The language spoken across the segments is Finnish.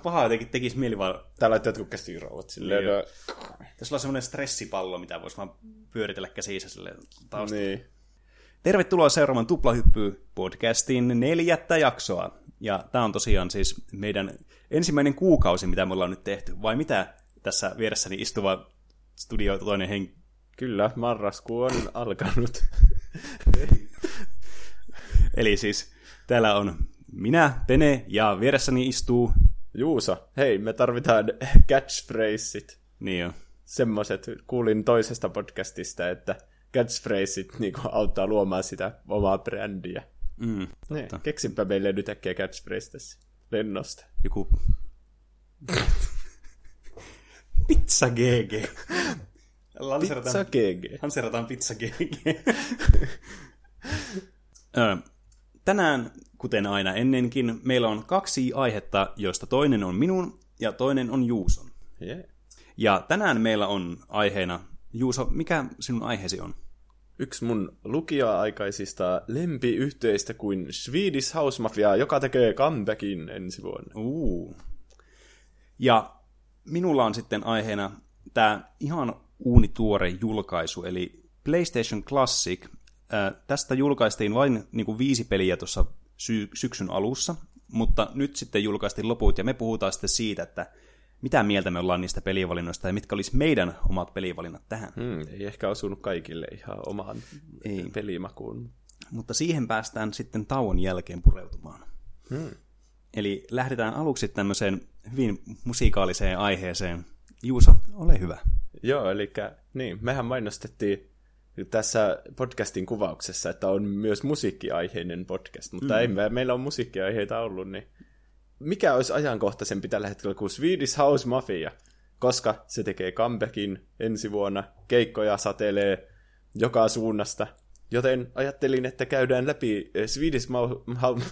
Se on paha jotenkin, tekisi mieli vaan... Täällä on jotkut käsirauvat silleen. Niin Tässä on semmoinen stressipallo, mitä voisi vaan pyöritellä käsissä sille taustalla. niin. Tervetuloa seuraamaan Tuplahyppy podcastin neljättä jaksoa. Ja tämä on tosiaan siis meidän ensimmäinen kuukausi, mitä me ollaan nyt tehty. Vai mitä tässä vieressäni istuva studio toinen henki? Kyllä, marraskuu on alkanut. Eli siis täällä on minä, Pene, ja vieressäni istuu... Juusa, hei, me tarvitaan catchphraseit. Niin jo. Semmoiset, kuulin toisesta podcastista, että catchphraseit niin auttaa luomaan sitä omaa brändiä. Mm. Niin, keksinpä meille nyt äkkiä catchphrase tässä lennosta. Joku... Pizza GG. Pizza GG. Hanserataan pizza GG. Tänään, kuten aina ennenkin, meillä on kaksi aihetta, joista toinen on minun ja toinen on Juuson. Yeah. Ja tänään meillä on aiheena, Juuso, mikä sinun aiheesi on? Yksi mun lukija-aikaisista lempiyhteistä kuin Swedish House Mafia, joka tekee comebackin ensi vuonna. Uu. Ja minulla on sitten aiheena tämä ihan uunituore julkaisu, eli PlayStation Classic. Ää, tästä julkaistiin vain niin kuin viisi peliä tuossa sy- syksyn alussa, mutta nyt sitten julkaistiin loput, ja me puhutaan sitten siitä, että mitä mieltä me ollaan niistä pelivalinnoista, ja mitkä olisi meidän omat pelivalinnat tähän. Hmm, ei ehkä osunut kaikille ihan omaan Ei. pelimakuun. Mutta siihen päästään sitten tauon jälkeen pureutumaan. Hmm. Eli lähdetään aluksi tämmöiseen hyvin musikaaliseen aiheeseen. Juuso, ole hyvä. Joo, eli niin, mehän mainostettiin tässä podcastin kuvauksessa, että on myös musiikkiaiheinen podcast, mutta mm. ei me, meillä on musiikkiaiheita ollut, niin mikä olisi ajankohtaisempi tällä hetkellä kuin Swedish House Mafia, koska se tekee comebackin ensi vuonna, keikkoja satelee joka suunnasta, joten ajattelin, että käydään läpi eh, Swedish, Mau- Mau-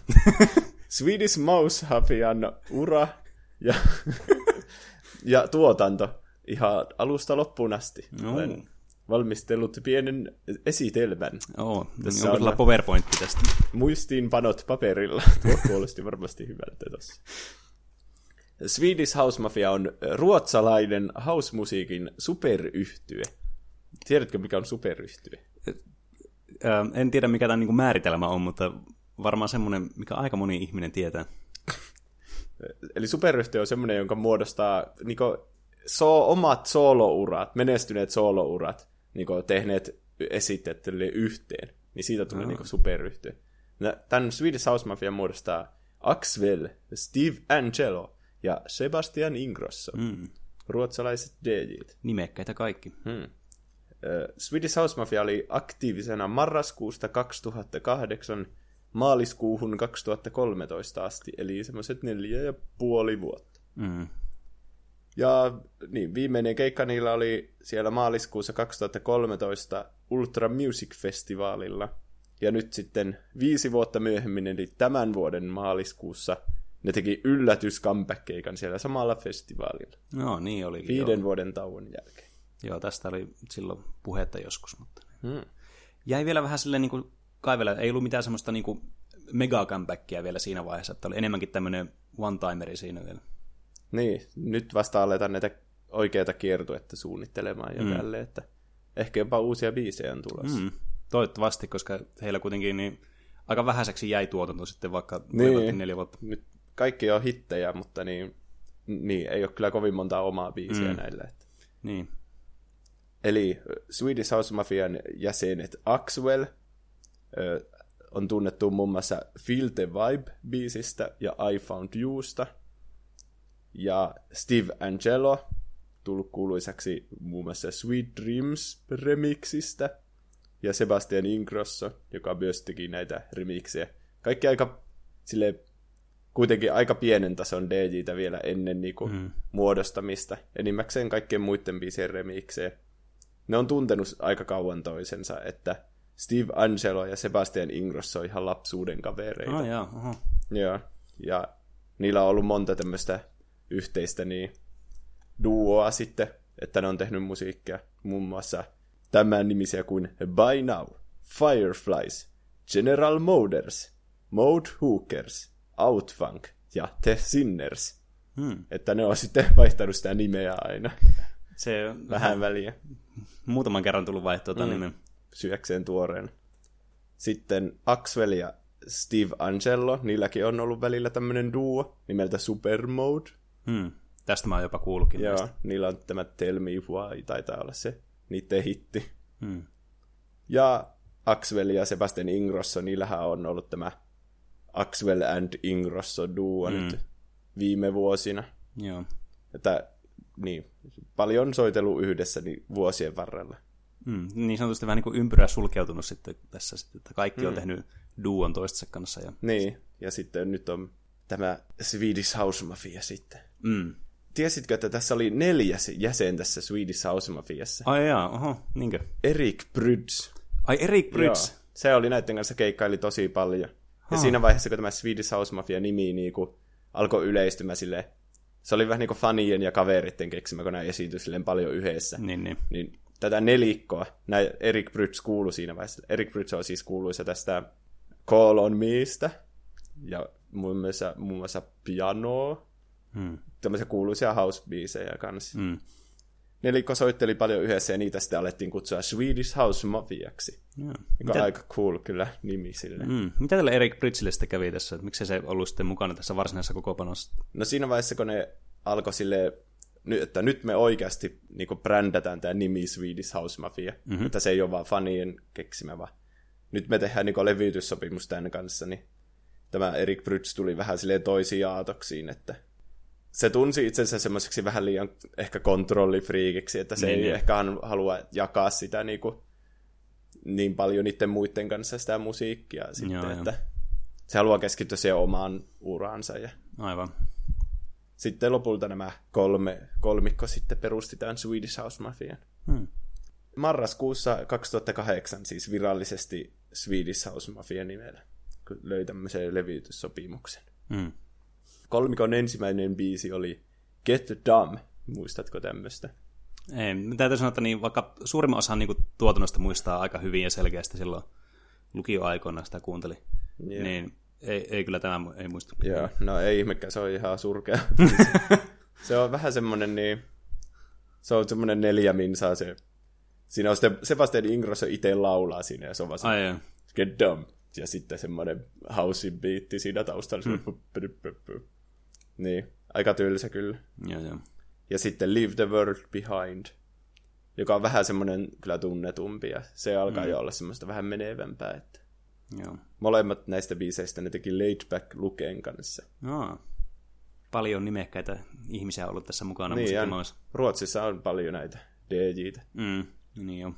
Swedish Mouse Mafian ura ja, ja tuotanto ihan alusta loppuun asti. No. Olen valmistellut pienen esitelmän. Oo, Tässä on- on... PowerPointti tästä? Muistiinpanot paperilla. Tuo kuulosti varmasti hyvältä tossa. Swedish House Mafia on ruotsalainen house-musiikin superyhtye. Tiedätkö, mikä on superyhtye? En tiedä, mikä tämän niin määritelmä on, mutta varmaan semmoinen, mikä aika moni ihminen tietää. Eli superyhtye on semmoinen, jonka muodostaa niin so, omat soolourat, menestyneet soolourat, niin tehneet esitettyille yhteen. Niin siitä tulee Joo. niin superyhtye. No, Tämän Swedish House Mafia muodostaa Axwell, Steve Angelo ja Sebastian Ingrosso. Mm. Ruotsalaiset DJt. Nimekkäitä kaikki. Hmm. Swedish House Mafia oli aktiivisena marraskuusta 2008 maaliskuuhun 2013 asti, eli semmoiset neljä ja puoli vuotta. Mm. Ja niin, viimeinen keikka niillä oli siellä maaliskuussa 2013 Ultra Music Festivalilla. Ja nyt sitten viisi vuotta myöhemmin, eli tämän vuoden maaliskuussa, ne teki yllätys comeback-keikan siellä samalla festivaalilla. No niin oli. Viiden Joo. vuoden tauon jälkeen. joo, tästä oli silloin puhetta joskus, mutta Hmm. jäi vielä vähän silleen niin kuin kaivella, ei ollut mitään semmoista niin kuin mega comebackia vielä siinä vaiheessa, että oli enemmänkin tämmöinen one-timeri siinä vielä. Niin, nyt vasta aletaan näitä oikeita kiertuetta suunnittelemaan ja mm. tälleen, että ehkä jopa uusia biisejä on tulossa. Mm. Toivottavasti, koska heillä kuitenkin niin aika vähäiseksi jäi tuotanto sitten, vaikka Niin. neljä vuotta. Nyt kaikki on hittejä, mutta niin, niin, ei ole kyllä kovin monta omaa biisiä mm. Näillä. Että. Niin. Eli Swedish House Mafian jäsenet Axwell ö, on tunnettu muun muassa Feel the Vibe-biisistä ja I Found Yousta. Ja Steve Angelo, tullut kuuluisaksi muun muassa Sweet Dreams remixistä. Ja Sebastian Ingrosso, joka myös teki näitä remiksejä. Kaikki aika sille kuitenkin aika pienen tason DJtä vielä ennen niinku mm. muodostamista. Enimmäkseen kaikkien muiden biisien remiksejä ne on tuntenut aika kauan toisensa, että Steve Angelo ja Sebastian Ingrosso on ihan lapsuuden kavereita. No joo, oho. Joo. Ja niillä on ollut monta tämmöistä yhteistä niin duoa sitten, että ne on tehnyt musiikkia. Muun muassa tämän nimisiä kuin By Now, Fireflies, General Moders, Mode Hookers, Outfunk ja The Sinners. Hmm. Että ne on sitten vaihtanut sitä nimeä aina. Se on Vähän väliä. muutaman kerran tullut vaihtoa mm. nimen. syökseen tuoreen. Sitten Axwell ja Steve Angelo, niilläkin on ollut välillä tämmöinen duo nimeltä Supermode. Hmm. Tästä mä oon jopa kuullutkin. Joo, näistä. niillä on tämä Tell Me Why, taitaa olla se niiden hitti. Hmm. Ja Axwell ja Sebastian Ingrosso, niillähän on ollut tämä Axwell and Ingrosso duo mm. nyt viime vuosina. Joo. Että niin, paljon soitellut yhdessä niin vuosien varrella. Mm, niin sanotusti vähän niin kuin ympyrä sulkeutunut sitten tässä, sitten, että kaikki mm. on tehnyt duon toistensa kanssa. Ja... Niin, ja sitten nyt on tämä Swedish House Mafia sitten. Mm. Tiesitkö, että tässä oli neljä jäsen tässä Swedish House Mafiassa? Ai jaa, oho, niinkö? Erik Bryds. Ai Erik Bryds. Joo, se oli näiden kanssa keikkaili tosi paljon. Ja siinä vaiheessa, kun tämä Swedish House Mafia nimi niin kuin, alkoi yleistymään silleen, se oli vähän niin kuin fanien ja kaveritten keksimä, kun nämä esiintyi silleen paljon yhdessä. Niin, niin. niin tätä nelikkoa, näin Erik Bryds kuului siinä vaiheessa. Erik Bryds on siis kuuluisa tästä Call on Meistä, ja muun muassa, muun muassa Pianoa, Hmm. tämmöisiä kuuluisia house-biisejä kanssa. Mm. Nelikko soitteli paljon yhdessä, ja niitä sitten alettiin kutsua Swedish House Mafiaksi. Joo. Mikä Mitä, on aika cool kyllä nimi sille. Mm. mm, mitä tälle Erik Brydsille sitten kävi tässä? Että miksei se ollut sitten mukana tässä varsinaisessa kokoopanossa? No siinä vaiheessa, kun ne alkoi silleen, ny- että nyt me oikeasti niin brändätään tämä nimi Swedish House Mafia, mm-hmm. että se ei ole vaan fanien keksimä, vaan nyt me tehdään niin levytyssopimus tämän kanssa, niin tämä Erik Bryds tuli vähän silleen toisiin aatoksiin, että se tunsi itsensä semmoiseksi vähän liian ehkä kontrollifriikiksi, että se Niin, ei niin. ehkä halua jakaa sitä niin, kuin, niin paljon niiden muiden kanssa sitä musiikkia sitten, Joo, joo. että se haluaa keskittyä siihen omaan uraansa ja Aivan. sitten lopulta nämä kolme, kolmikko sitten perusti tämän Swedish House Mafian. Hmm. Marraskuussa 2008 siis virallisesti Swedish House Mafia nimellä, löi tämmöisen levytyssopimuksen. Mm. Kolmikon ensimmäinen biisi oli Get Dumb. Muistatko tämmöistä? Ei, täytyy sanoa, että niin, vaikka suurimman osan niin tuotannosta muistaa aika hyvin ja selkeästi silloin lukioaikoina sitä kuunteli, Joo. niin ei, ei kyllä tämä ei muista. Joo, no ei ihmekään, se on ihan surkea. se on vähän semmonen niin, se on semmonen neljä minsaa se. Siinä on sitten Sebastian Ingrosso itse laulaa siinä ja se on vaan se, Ai get dumb. Ja sitten semmoinen house biitti siinä taustalla. Mm. Niin, aika tylsä kyllä. Joo, joo. Ja sitten Leave the World Behind, joka on vähän semmoinen kyllä tunnetumpi ja se alkaa mm. jo olla semmoista vähän menevämpää. Että joo. molemmat näistä biiseistä ne teki Laid Back Luken kanssa. No. Paljon nimekkäitä ihmisiä on ollut tässä mukana Niin, ja musiikkimaailmassa. Ruotsissa on paljon näitä DJitä. Mm, niin joo.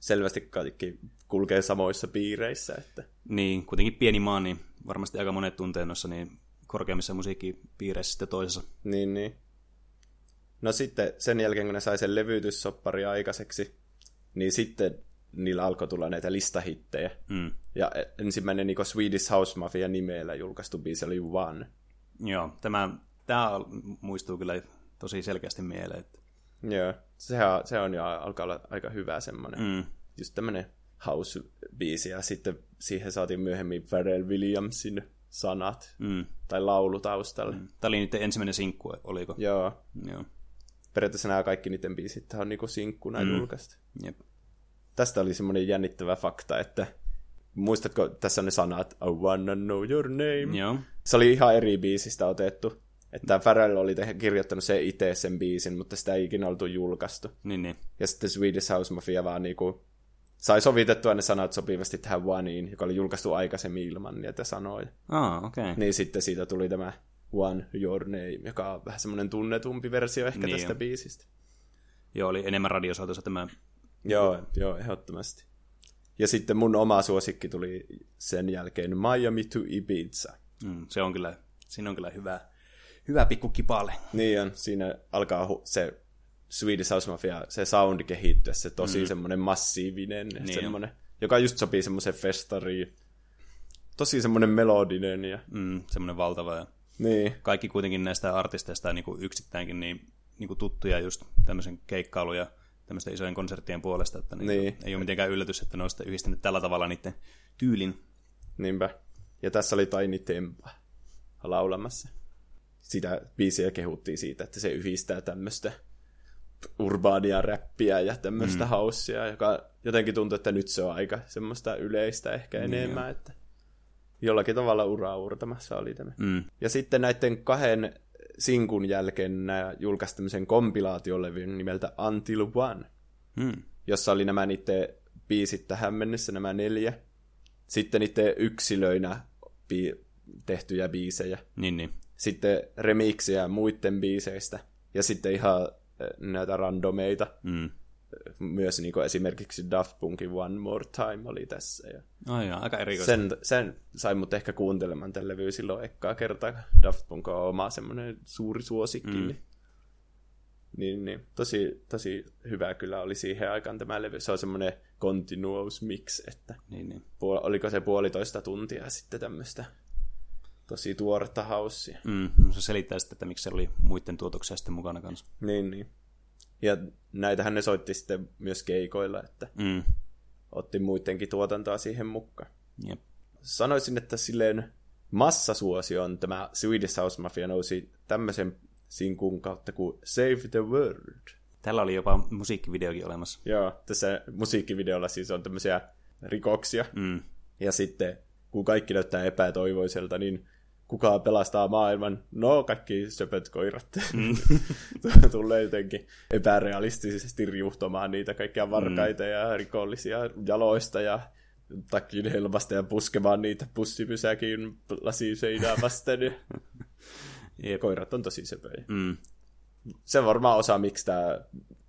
Selvästi kaikki kulkee samoissa piireissä. Että... Niin, kuitenkin pieni maa, niin varmasti aika monet tuntee noissa niin korkeammissa musiikkipiireissä sitten toisessa. Niin, niin. No sitten sen jälkeen, kun ne sai sen levytyssoppari aikaiseksi, niin sitten niillä alkoi tulla näitä listahittejä. Mm. Ja ensimmäinen niin Swedish House Mafia nimellä julkaistu biisi oli One. Joo, tämä, tämä muistuu kyllä tosi selkeästi mieleen. Että... Joo, se on, se on jo alkaa olla aika hyvä semmoinen. Mm. Just tämmöinen house-biisi. Ja sitten siihen saatiin myöhemmin Pharrell Williamsin sanat Mm. tai laulu taustalle. Mm. Tämä oli niiden ensimmäinen sinkku, oliko? Joo, Joo. periaatteessa nämä kaikki niiden biisit on niinku sinkkuna mm. julkaistu. Jep. Tästä oli semmoinen jännittävä fakta, että muistatko, tässä on ne sanat I wanna know your name. Joo. Se oli ihan eri biisistä otettu. Että Pharrell oli te- kirjoittanut se itse sen biisin, mutta sitä ei ikinä oltu julkaistu. Niin, niin. Ja sitten Swedish House Mafia vaan niinku sai sovitettua ne sanat sopivasti tähän Oneiin, joka oli julkaistu aikaisemmin ilman niitä sanoja. Ah, okei. Okay. Niin sitten siitä tuli tämä One Your Name, joka on vähän semmoinen tunnetumpi versio ehkä Niin tästä on. biisistä. Joo, oli enemmän radiosoitossa tämä. Joo, joo, ehdottomasti. Ja sitten mun oma suosikki tuli sen jälkeen Miami to Ibiza. Mm, se on kyllä, siinä on kyllä hyvä, hyvä pikku kipale. Niin on, siinä alkaa hu- se Swedish House Mafia, se sound kehittyä, se tosi mm. semmoinen massiivinen, Niin semmoinen, joka just sopii semmoisen festariin. Tosi semmoinen melodinen ja Mm, semmoinen valtava. Ja niin, kaikki kuitenkin näistä artisteista niin kuin yksittäinkin niin, niin kuin tuttuja just tämmöisen keikkailu ja tämmöisten isojen konserttien puolesta, että niin, Niin. ei ole mitenkään yllätys, että ne on sitten yhdistänyt tällä tavalla niiden tyylin. niinpä. Ja tässä oli Tiny Tempa laulamassa. sitä biisiä kehuttiin siitä, että se yhdistää tämmöistä urbaania räppiä ja tämmöistä mm. haussia, joka jotenkin tuntuu, että nyt se on aika semmoista yleistä ehkä niin enemmän, että jollakin tavalla uraa uurtamassa oli tämä. Mm. Ja sitten näiden kahden sinkun jälkeen nämä julkaisi tämmöisen kompilaatiolevyn nimeltä Until One, Mm. jossa oli nämä niiden biisit tähän mennessä, nämä neljä. Sitten niiden yksilöinä bi- tehtyjä biisejä. Niin, niin. Sitten remiksiä muiden biiseistä. Ja sitten ihan näitä randomeita. Mm. Myös niin kuin esimerkiksi Daft Punkin One More Time oli tässä. Ja Ai joo, aika erikoista. sen, sen sai mut ehkä kuuntelemaan tämän levy silloin ekkaa kertaa. Daft Punk on oma semmoinen suuri suosikki. Mm. Niin, niin, niin, tosi, tosi hyvä kyllä oli siihen aikaan tämä levy. Se on semmoinen continuous mix, että Niin, niin. puol- oliko se puolitoista tuntia sitten tämmöistä tosi tuoretta haussia. Mm. No, se selittää sitten, että miksi se oli muiden tuotoksia sitten mukana kanssa. Niin, niin. Ja näitähän ne soitti sitten myös keikoilla, että Mm. otti muidenkin tuotantoa siihen mukaan. Jep. Sanoisin, että silleen massasuosioon tämä Swedish House Mafia nousi tämmöisen sinkun kautta kuin Save the World. Tällä oli jopa musiikkivideokin olemassa. Joo, tässä musiikkivideolla siis on tämmöisiä rikoksia. Mm. Ja sitten, kun kaikki näyttää epätoivoiselta, niin kuka pelastaa maailman? No, kaikki söpöt koirat. Mm. Tulee jotenkin epärealistisesti riuhtomaan niitä kaikkia varkaita mm. ja rikollisia jaloista ja takin helmasta ja puskemaan niitä pussipysäkin lasiseinää vasten. Jep. Koirat on tosi söpöjä. Mm. Se on varmaan osa, miksi tämä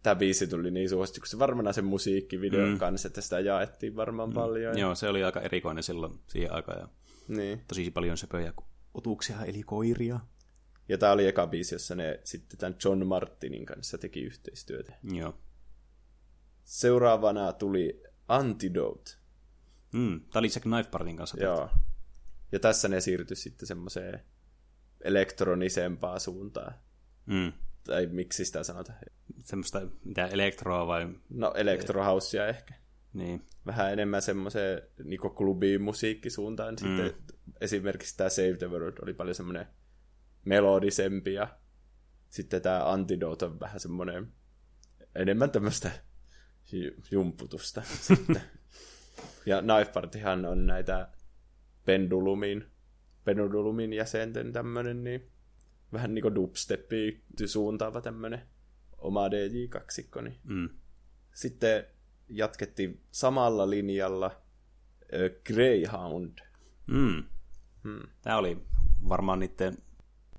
tämä biisi tuli niin suosittu, kun se varmaan sen musiikkivideon mm. kanssa, että sitä jaettiin varmaan mm. paljon. Joo, se oli aika erikoinen silloin siihen aikaan. Ja Niin. tosi paljon söpöjä otuksia, eli koiria. Ja tämä oli eka biisi, jossa ne sitten tämän John Martinin kanssa teki yhteistyötä. Joo. Seuraavana tuli Antidote. Mm. Tämä oli Jack Knife Partin kanssa. tehty. Joo. Ja tässä ne siirtyi sitten semmoiseen elektronisempaan suuntaan. Mm. Tai miksi sitä sanotaan? Semmoista, mitä elektroa vai... No, elektrohaussia ehkä. Niin. Vähän enemmän semmoiseen niin klubiin musiikkisuuntaan. Sitten esimerkiksi tämä Save the World oli paljon semmoinen melodisempi ja sitten tämä Antidote on vähän semmoinen enemmän tämmöistä ju- jumputusta sitten. Ja Knife Partyhan on näitä Pendulumin, Pendulumin jäsenten tämmöinen niin vähän niin kuin dubsteppiin suuntaava tämmöinen oma DJ-kaksikko. Niin. Mm. Sitten jatkettiin samalla linjalla Greyhound. Mm. Hmm. Tämä oli varmaan niiden,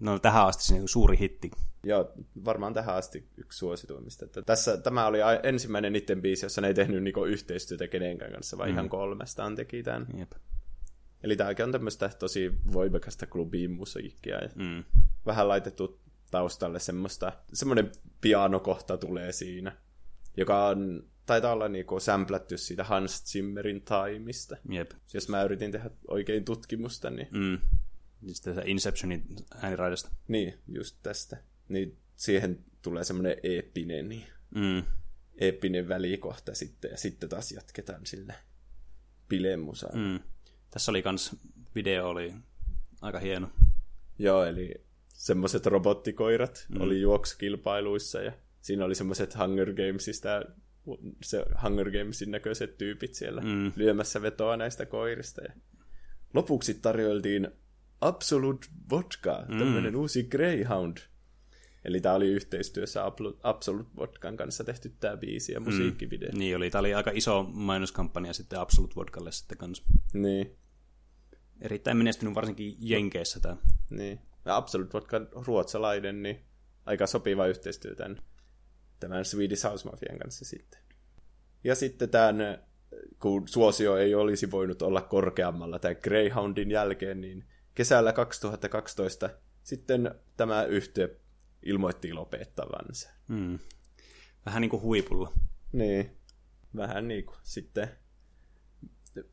no tähän asti se niinku suuri hitti. Joo, varmaan tähän asti yksi suosituimmista. Että tässä, tämä oli ensimmäinen niiden biisi, jossa ne ei tehnyt niinku yhteistyötä kenenkään kanssa, vaan mm. ihan kolmestaan teki tämän. Jep. Eli tämäkin on tämmöistä tosi voimakasta klubiin musiikkia. Ja Mm. vähän laitettu taustalle semmoista, semmoinen pianokohta tulee siinä, joka on, taitaa olla niinku sämplätty siitä Hans Zimmerin Timeista. Jep. Jos mä yritin tehdä oikein tutkimusta, niin Mm. Sitten se Inceptionin ääniraidasta. Niin, just tästä. Niin siihen tulee semmoinen eeppinen, niin Mm. eeppinen välikohta sitten, ja sitten taas jatketaan sillä bilemusaan. Mm. Mm. Tässä oli kans, video oli aika hieno. Joo, eli semmoiset robottikoirat mm. oli juoksukilpailuissa, ja siinä oli semmoiset Hunger Gamesista, se Hunger Gamesin näköiset tyypit siellä Mm. lyömässä vetoa näistä koirista. Ja lopuksi tarjoiltiin Absolute Vodka, tämmöinen uusi Greyhound. Eli tämä oli yhteistyössä Absolute Vodkan kanssa tehty tämä biisi ja musiikkivideo. Mm. Niin oli, tämä oli aika iso mainoskampanja sitten Absolute Vodkalle sitten kans. Niin, Erittäin menestynyt varsinkin Jenkeissä tämä. niin. Ja Absolute Vodka ruotsalainen, niin aika sopiva yhteistyö tämän, tämän Swedish House Mafian kanssa sitten. Ja sitten tämän, kun suosio ei olisi voinut olla korkeammalla tämän Greyhoundin jälkeen, niin kesällä 2012 sitten tämä yhtiö ilmoitti lopettavansa. Mm. Vähän niin kuin huipulla. Niin, vähän niin kuin sitten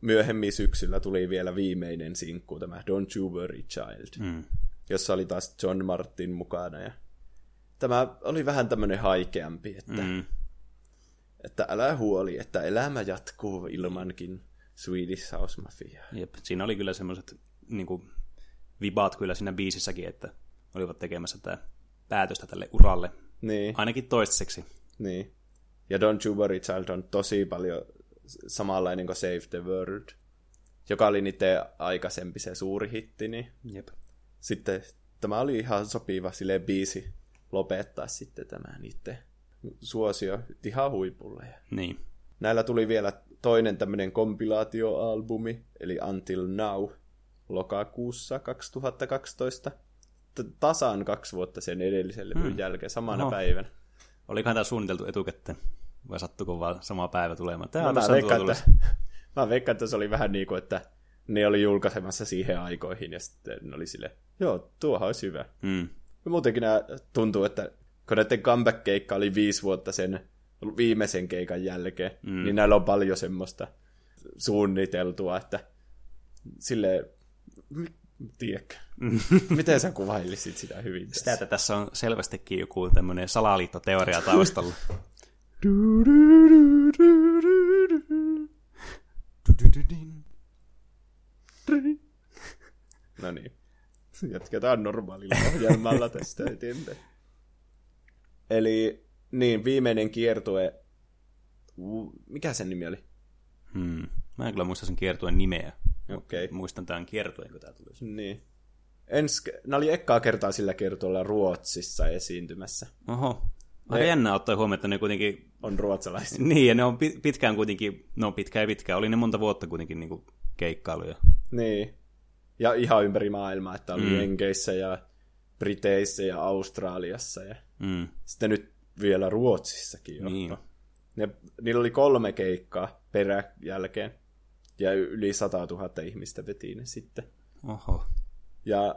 myöhemmin syksyllä tuli vielä viimeinen sinkku, tämä Don't You Worry Child, Mm. jossa oli taas John Martin mukana. Ja tämä oli vähän tämmöinen haikeampi, että, mm. Että älä huoli, että elämä jatkuu ilmankin Swedish House Mafia. Jep. Siinä oli kyllä semmoiset niin kuin, vibaat kyllä siinä biisissäkin, että olivat tekemässä tätä päätöstä tälle uralle. Niin, Ainakin toistaiseksi. niin. Ja Don't You Worry Child on tosi paljon samanlainen kuin Save the World, joka oli niiden aikaisempi se suuri hitti, niin Jep. sitten tämä oli ihan sopiva sille biisi lopettaa sitten tämä niiden suosio ihan huipulle. Niin. Näillä tuli vielä toinen tämmöinen kompilaatioalbumi, eli Until Now, lokakuussa 2012. T- tasan kaksi vuotta sen edellisen levyn hmm. jälkeen, samana Oho. päivänä. Olikohan tämä suunniteltu etukäteen? Vai sattuko vaan sama päivä tulemaan? Tämä on mä, veikkaan, että, mä veikkaan, että se oli vähän niin kuin, että ne oli julkaisemassa siihen aikoihin, ja sitten ne oli sille, joo, tuohan olisi hyvä. Mm. Muutenkin nämä tuntuu, että kun näiden comeback-keikka oli viisi vuotta sen viimeisen keikan jälkeen, mm. niin näillä on paljon semmoista suunniteltua, että sille tiedätkö, miten sä kuvailisit sitä hyvin tässä? Sitä, että tässä on selvästikin joku tämmöinen salaliittoteoria taustalla. No niin, jatketaan normaalilla ohjelmalla tästä eteenpäin. Eli niin, viimeinen kiertue, mikä sen nimi oli? Hmm. Mä en kyllä muista sen kiertueen nimeä. Okei. Okay. Muistan tämän kiertueen, kun tämä tuli. Niin. Ens, ne oli ekkaa kertaa sillä kiertueella Ruotsissa esiintymässä. Oho. Aika Ne- jännä ottaa huomioon, että ne kuitenkin... On ruotsalaisia. Niin, ja ne on pi- pitkään kuitenkin... No, pitkään ja pitkään. Oli ne monta vuotta kuitenkin niin kuin keikkailuja. Niin. Ja ihan ympäri maailmaa, että oli mm. Jenkeissä ja Briteissä ja Australiassa ja Mm. sitten nyt vielä Ruotsissakin jo. Niin. Ne, niillä oli kolme keikkaa peräjälkeen ja yli 100 000 ihmistä veti ne sitten. Oho. Ja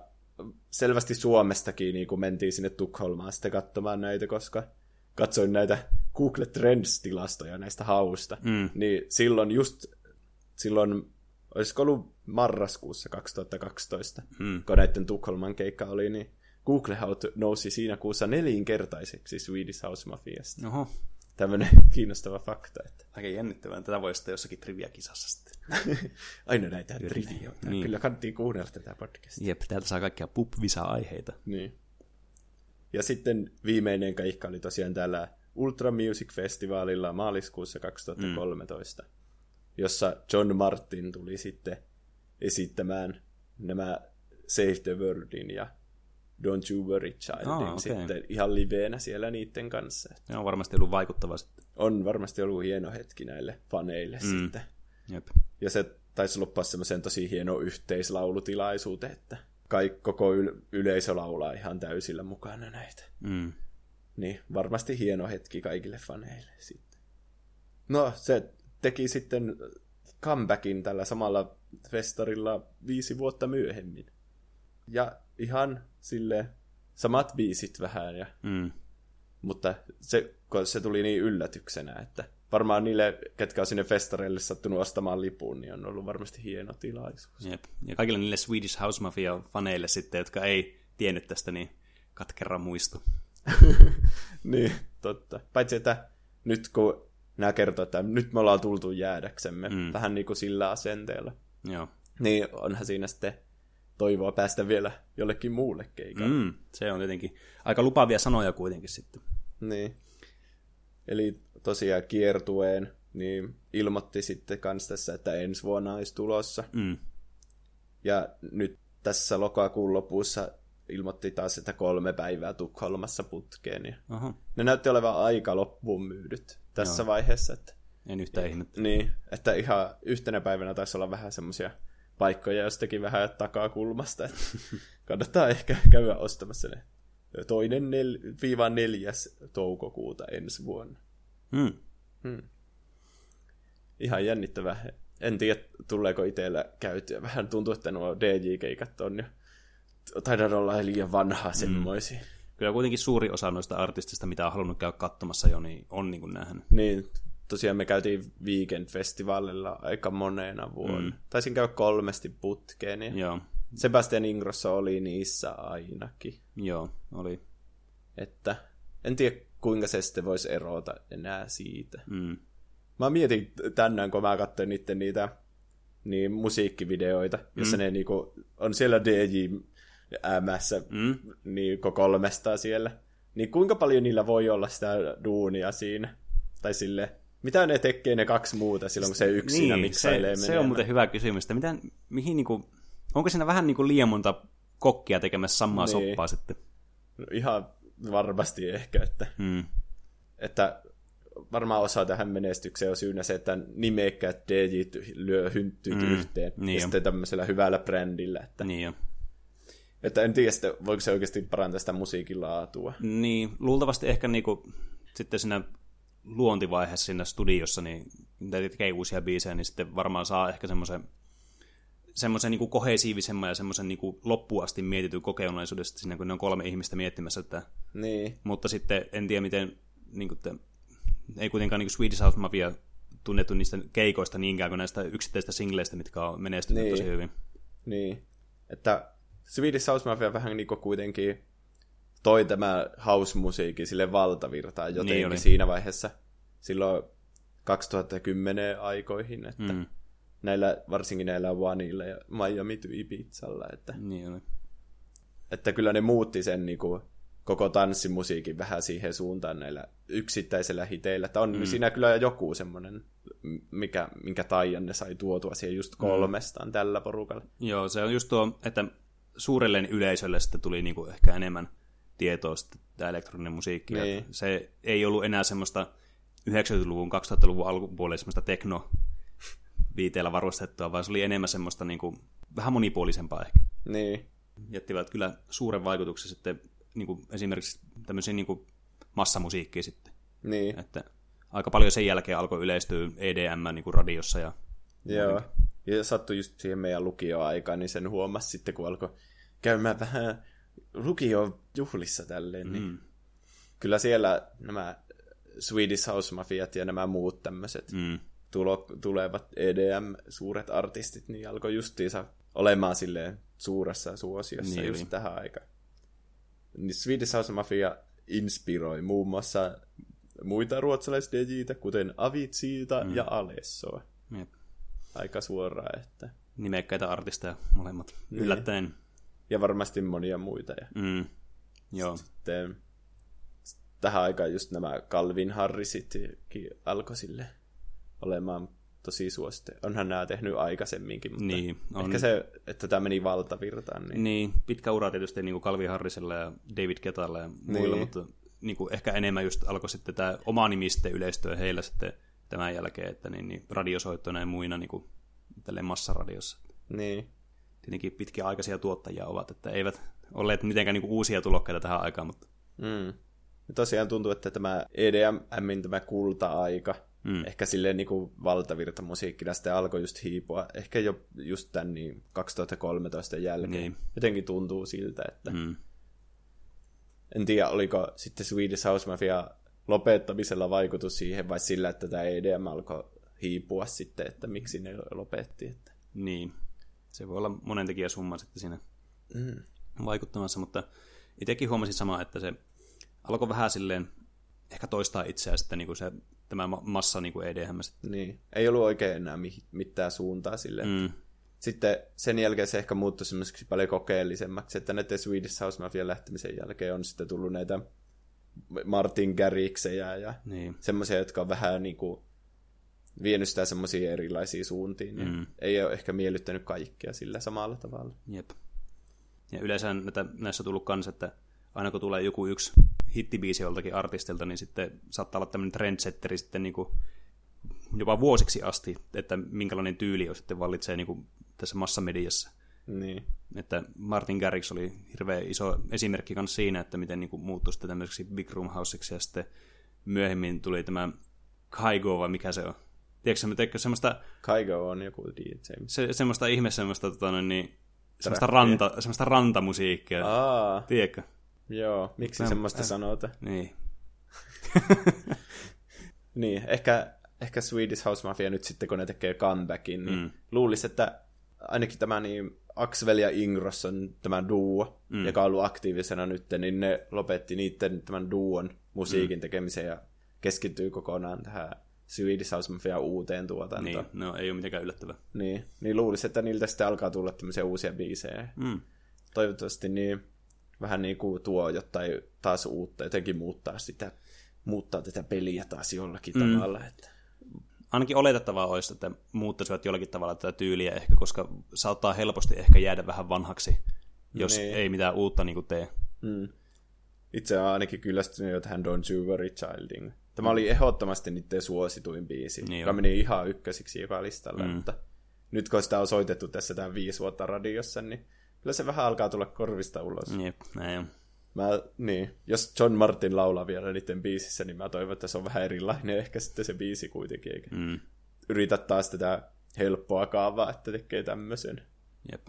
selvästi Suomestakin niin kuin mentiin sinne Tukholmaan sitten katsomaan näitä, koska katsoin näitä Google Trends-tilastoja näistä hausta. Mm. Niin silloin just, silloin, olisiko ollut marraskuussa 2012, Mm. kun näiden Tukholman keikka oli, niin Google Haut nousi siinä kuussa nelinkertaiseksi Swedish House Mafiasta. Oho. Tämmöinen kiinnostava fakta, että Aika jännittävää. Tätä voi sitten jossakin trivia-kisassa sitten. aina näitä trivioita. Niin. Kyllä kannattiin kuunnella tätä podcastia. Jep, täältä saa kaikkia pub-visa-aiheita. Niin. Ja sitten viimeinen keikka oli tosiaan täällä Ultra Music Festivalilla maaliskuussa 2013, mm. Jossa John Martin tuli sitten esittämään nämä Save the Worldin ja Don't You Worry Childin Aa, ah, okei. sitten ihan liveenä siellä niiden kanssa. Ne on varmasti ollut vaikuttava sitten. On varmasti ollut hieno hetki näille faneille mm. sitten. Jep. Ja se taisi loppua semmoiseen tosi hieno yhteislaulutilaisuuteen, että kaikki koko yl- yleisö laulaa ihan täysillä mukana näitä. Mm. Niin, varmasti hieno hetki kaikille faneille sitten. No, se teki sitten comebackin tällä samalla festarilla viisi vuotta myöhemmin. Ja ihan sille samat biisit vähän, ja, Mm. mutta se, kun se tuli niin yllätyksenä, että varmaan niille, ketkä on sinne festareille sattunut ostamaan lipun, niin on ollut varmasti hieno tilaisuus. Jep. Ja kaikille niille Swedish House Mafia-faneille sitten, jotka ei tiennyt tästä, niin katkera muisto. niin, totta. Paitsi, että nyt kun nämä kertoo, että nyt me ollaan tultu jäädäksemme, mm. vähän niin kuin sillä asenteella, Joo. niin onhan siinä sitten toivoa päästä vielä jollekin muulle keikalle. Mm. Se on tietenkin aika lupaavia sanoja kuitenkin sitten. Niin. Eli tosiaan kiertueen, niin ilmoitti sitten kans tässä, että ensi vuonna olisi tulossa. Mm. Ja nyt tässä lokakuun lopussa ilmoitti taas, että kolme päivää Tukholmassa putkeen. Ja Oho. ne näytti olevan aika loppuun myydyt tässä Joo. vaiheessa. Että, En yhtään ihmettä. niin, että ihan yhtenä päivänä taisi olla vähän semmoisia paikkoja jostakin vähän takakulmasta. Että kannattaa ehkä käydä ostamassa ne toinen nel, viiva neljäs toukokuuta ensi vuonna. Mm. Ihan jännittävää. En tiedä, tuleeko itsellä käytyä. Vähän tuntuu, että nuo DJ-keikat on jo taidan olla liian vanhaa semmoisia. Mm. Kyllä kuitenkin suuri osa noista artistista, mitä on halunnut käydä katsomassa jo, niin on niin kuin nähnyt. Niin, tosiaan me käytiin Weekend-festivaalilla aika monena vuonna. Mm. Taisin käydä kolmesti putkeen. Ja Joo. Sebastian Ingrosso oli niissä ainakin. Joo, oli. Että en tiedä, kuinka se sitten voisi erota enää siitä. Mm. Mä mietin tänään, kun mä katsoin niiden niitä niin musiikkivideoita, jossa mm. ne niinku, on siellä DJ äämässä mm. niin kolmesta siellä. Niin kuinka paljon niillä voi olla sitä duunia siinä? Tai sille, mitä ne tekee ne kaksi muuta silloin, kun se yksi niin, miksailee se, se on muuten hyvä kysymys. Että mitä, mihin, niin kuin, onko siinä vähän niin kuin liian monta kokkia tekemässä samaa niin. soppaa sitten? No, ihan varmasti ehkä, että, hmm. että varmaan osa tähän menestykseen on syynä se, että nimekkäät DJ lyö hynttyyt mm, yhteen. Niin ja jo. sitten tämmöisellä hyvällä brändillä. Että, niin jo. Että en tiedä, sitten, voiko se oikeasti parantaa sitä musiikin laatua. Niin, luultavasti ehkä niinku, sitten siinä luontivaiheessa siinä studiossa, niin tekee uusia biisejä, niin sitten varmaan saa ehkä semmoisen semmoisen niin kohesiivisemman ja semmoisen niin loppuun asti mietityn kokonaisuudesta siinä, kun ne on kolme ihmistä miettimässä. Että... Niin. Mutta sitten en tiedä, miten niin kuin te, ei kuitenkaan niin Swedish House Mafia tunnettu niistä keikoista niinkään kuin näistä yksittäisistä singleistä, mitkä on menestynyt niin. tosi hyvin. Niin, että Swedish House Mafia vähän niin kuitenkin toi tämä house-musiikki sille valtavirtaan jotenkin niin siinä vaiheessa silloin 2010 aikoihin, että mm. näillä, varsinkin näillä Oneilla ja Miami to Ibizalla, että, niin oli. että kyllä ne muutti sen niin kuin, koko tanssimusiikin vähän siihen suuntaan näillä yksittäisillä hiteillä. Että on mm. siinä kyllä joku semmoinen, mikä, minkä taian ne sai tuotua siihen just mm. kolmestaan mm. tällä porukalla. Joo, se on just tuo, että suurelle yleisölle sitten tuli niinku ehkä enemmän tietoa sitten tämä elektroninen musiikki. Niin. Se ei ollut enää semmoista 90-luvun, 2000-luvun alkupuolella semmoista tekno viiteellä varustettua, vaan se oli enemmän semmoista niinku, vähän monipuolisempaa ehkä. Niin. Jättivät kyllä suuren vaikutuksen sitten niin kuin esimerkiksi tämmöisiin niin kuin massamusiikkiin sitten. Niin. Että aika paljon sen jälkeen alkoi yleistyä EDM niin kuin radiossa. Ja Joo. Muutenkin. Ja sattui just siihen meidän lukioaikaan, niin sen huomasi sitten, kun alkoi käymään vähän lukiojuhlissa tälleen. Niin mm. Kyllä siellä nämä Swedish House Mafiat ja nämä muut tämmöiset mm. tulo, tulevat EDM-suuret artistit, niin alkoi justiinsa olemaan silleen suuressa suosiossa niin, just niin. tähän aikaan niin Swedish House Mafia inspiroi muun muassa muita ruotsalaisia DJitä, kuten Avitsiita mm. ja Alessoa. Jep. Aika suoraan, että... Nimekkäitä artisteja molemmat. Niin. Yllättäen. Ja varmasti monia muita. Ja mm. Joo. Sitten tähän aikaan just nämä Calvin Harrisitkin alkoi sille olemaan tosi suosittu. Onhan nämä tehnyt aikaisemminkin, mutta niin, on. ehkä se, että tämä meni valtavirtaan. Niin, niin pitkä ura tietysti niin kuin Calvin Harrisella ja David Ketalla ja muilla, niin. mutta niin kuin ehkä enemmän just alkoi sitten tämä oma nimi sitten yleistyä heillä sitten tämän jälkeen, että niin, niin radiosoittoina ja muina niin kuin massaradiossa. Niin. Tietenkin pitkiä aikaisia tuottajia ovat, että eivät olleet mitenkään niin kuin uusia tulokkaita tähän aikaan, mutta... Mm. Ja tosiaan tuntuu, että tämä EDM, tämä kulta-aika, Mm. Ehkä silleen niin kuin valtavirta musiikkina sitten alkoi just hiipua. Ehkä jo just tämän niin 2013 jälkeen. Niin. Jotenkin tuntuu siltä, että... Mm. En tiedä, oliko sitten Swedish House Mafia lopettamisella vaikutus siihen vai sillä, että tämä EDM alkoi hiipua sitten, että miksi ne lopetti. Että... Niin, se voi olla monen tekijä summa sitten siinä mm. vaikuttamassa, mutta itsekin huomasin samaa, että se alkoi vähän silleen ehkä toistaa itseään sitten niin kuin se tämä massa niin kuin EDM. Niin, ei ollut oikein enää mitään suuntaa sille. Mm. Sitten sen jälkeen se ehkä muuttui semmoiseksi paljon kokeellisemmaksi, että näiden Swedish House Mafia lähtemisen jälkeen on sitten tullut näitä Martin Garriksejä ja niin. semmoisia, jotka on vähän niin kuin vienyt sitä semmoisia erilaisia suuntiin. Niin mm. Ei ole ehkä miellyttänyt kaikkia sillä samalla tavalla. Jep. Ja yleensä näitä, näissä on tullut kans, että aina kun tulee joku yksi hittibiisi joltakin artistilta, niin sitten saattaa olla tämmöinen trendsetteri sitten niin kuin jopa vuosiksi asti, että minkälainen tyyli on sitten vallitsee niin kuin tässä massamediassa. Niin. Että Martin Garrix oli hirveän iso esimerkki myös siinä, että miten niin kuin muuttui sitten tämmöiseksi Big Room Houseiksi ja sitten myöhemmin tuli tämä Kaigo, vai mikä se on? Tiedätkö, teekö semmoista... Kaigo on joku DJ. Se, semmoista ihme, semmoista, tota, niin, semmoista, ranta, semmoista rantamusiikkia. Aa. Tiedätkö? Joo, miksi Mä, semmoista äh, sanotaan? Niin. niin, ehkä, ehkä Swedish House Mafia nyt sitten, kun ne tekee comebackin, niin mm. luulisi, että ainakin tämä niin Axel ja Ingros on tämä duo, mm. joka on ollut aktiivisena nyt, niin ne lopetti niiden tämän duon musiikin mm. tekemisen ja keskittyy kokonaan tähän Swedish House Mafia uuteen tuotantoon. Niin, no ei ole mitenkään yllättävää. Niin, niin luulisi, että niiltä sitten alkaa tulla tämmöisiä uusia biisejä. Mm. toivottavasti niin vähän niin kuin tuo jotain taas uutta, jotenkin muuttaa sitä, muuttaa tätä peliä taas jollakin mm. tavalla. Että... Ainakin oletettavaa olisi, että muuttaisivat jollakin tavalla tätä tyyliä ehkä, koska saattaa helposti ehkä jäädä vähän vanhaksi, jos niin. ei mitään uutta niin kuin tee. Mm. Itse olen ainakin kyllästynyt jo tähän Don't You Worry Childing. Tämä oli ehdottomasti niiden suosituin biisi, niin joka meni ihan ykkösiksi joka listalla, mm. mutta nyt kun sitä on soitettu tässä tämän viisi vuotta radiossa, niin kyllä se vähän alkaa tulla korvista ulos. Jep, näin on. Mä, niin, jos John Martin laulaa vielä niiden biisissä, niin mä toivon, että se on vähän erilainen ehkä sitten se biisi kuitenkin, eikä mm. yritä taas tätä helppoa kaavaa, että tekee tämmöisen. Jep.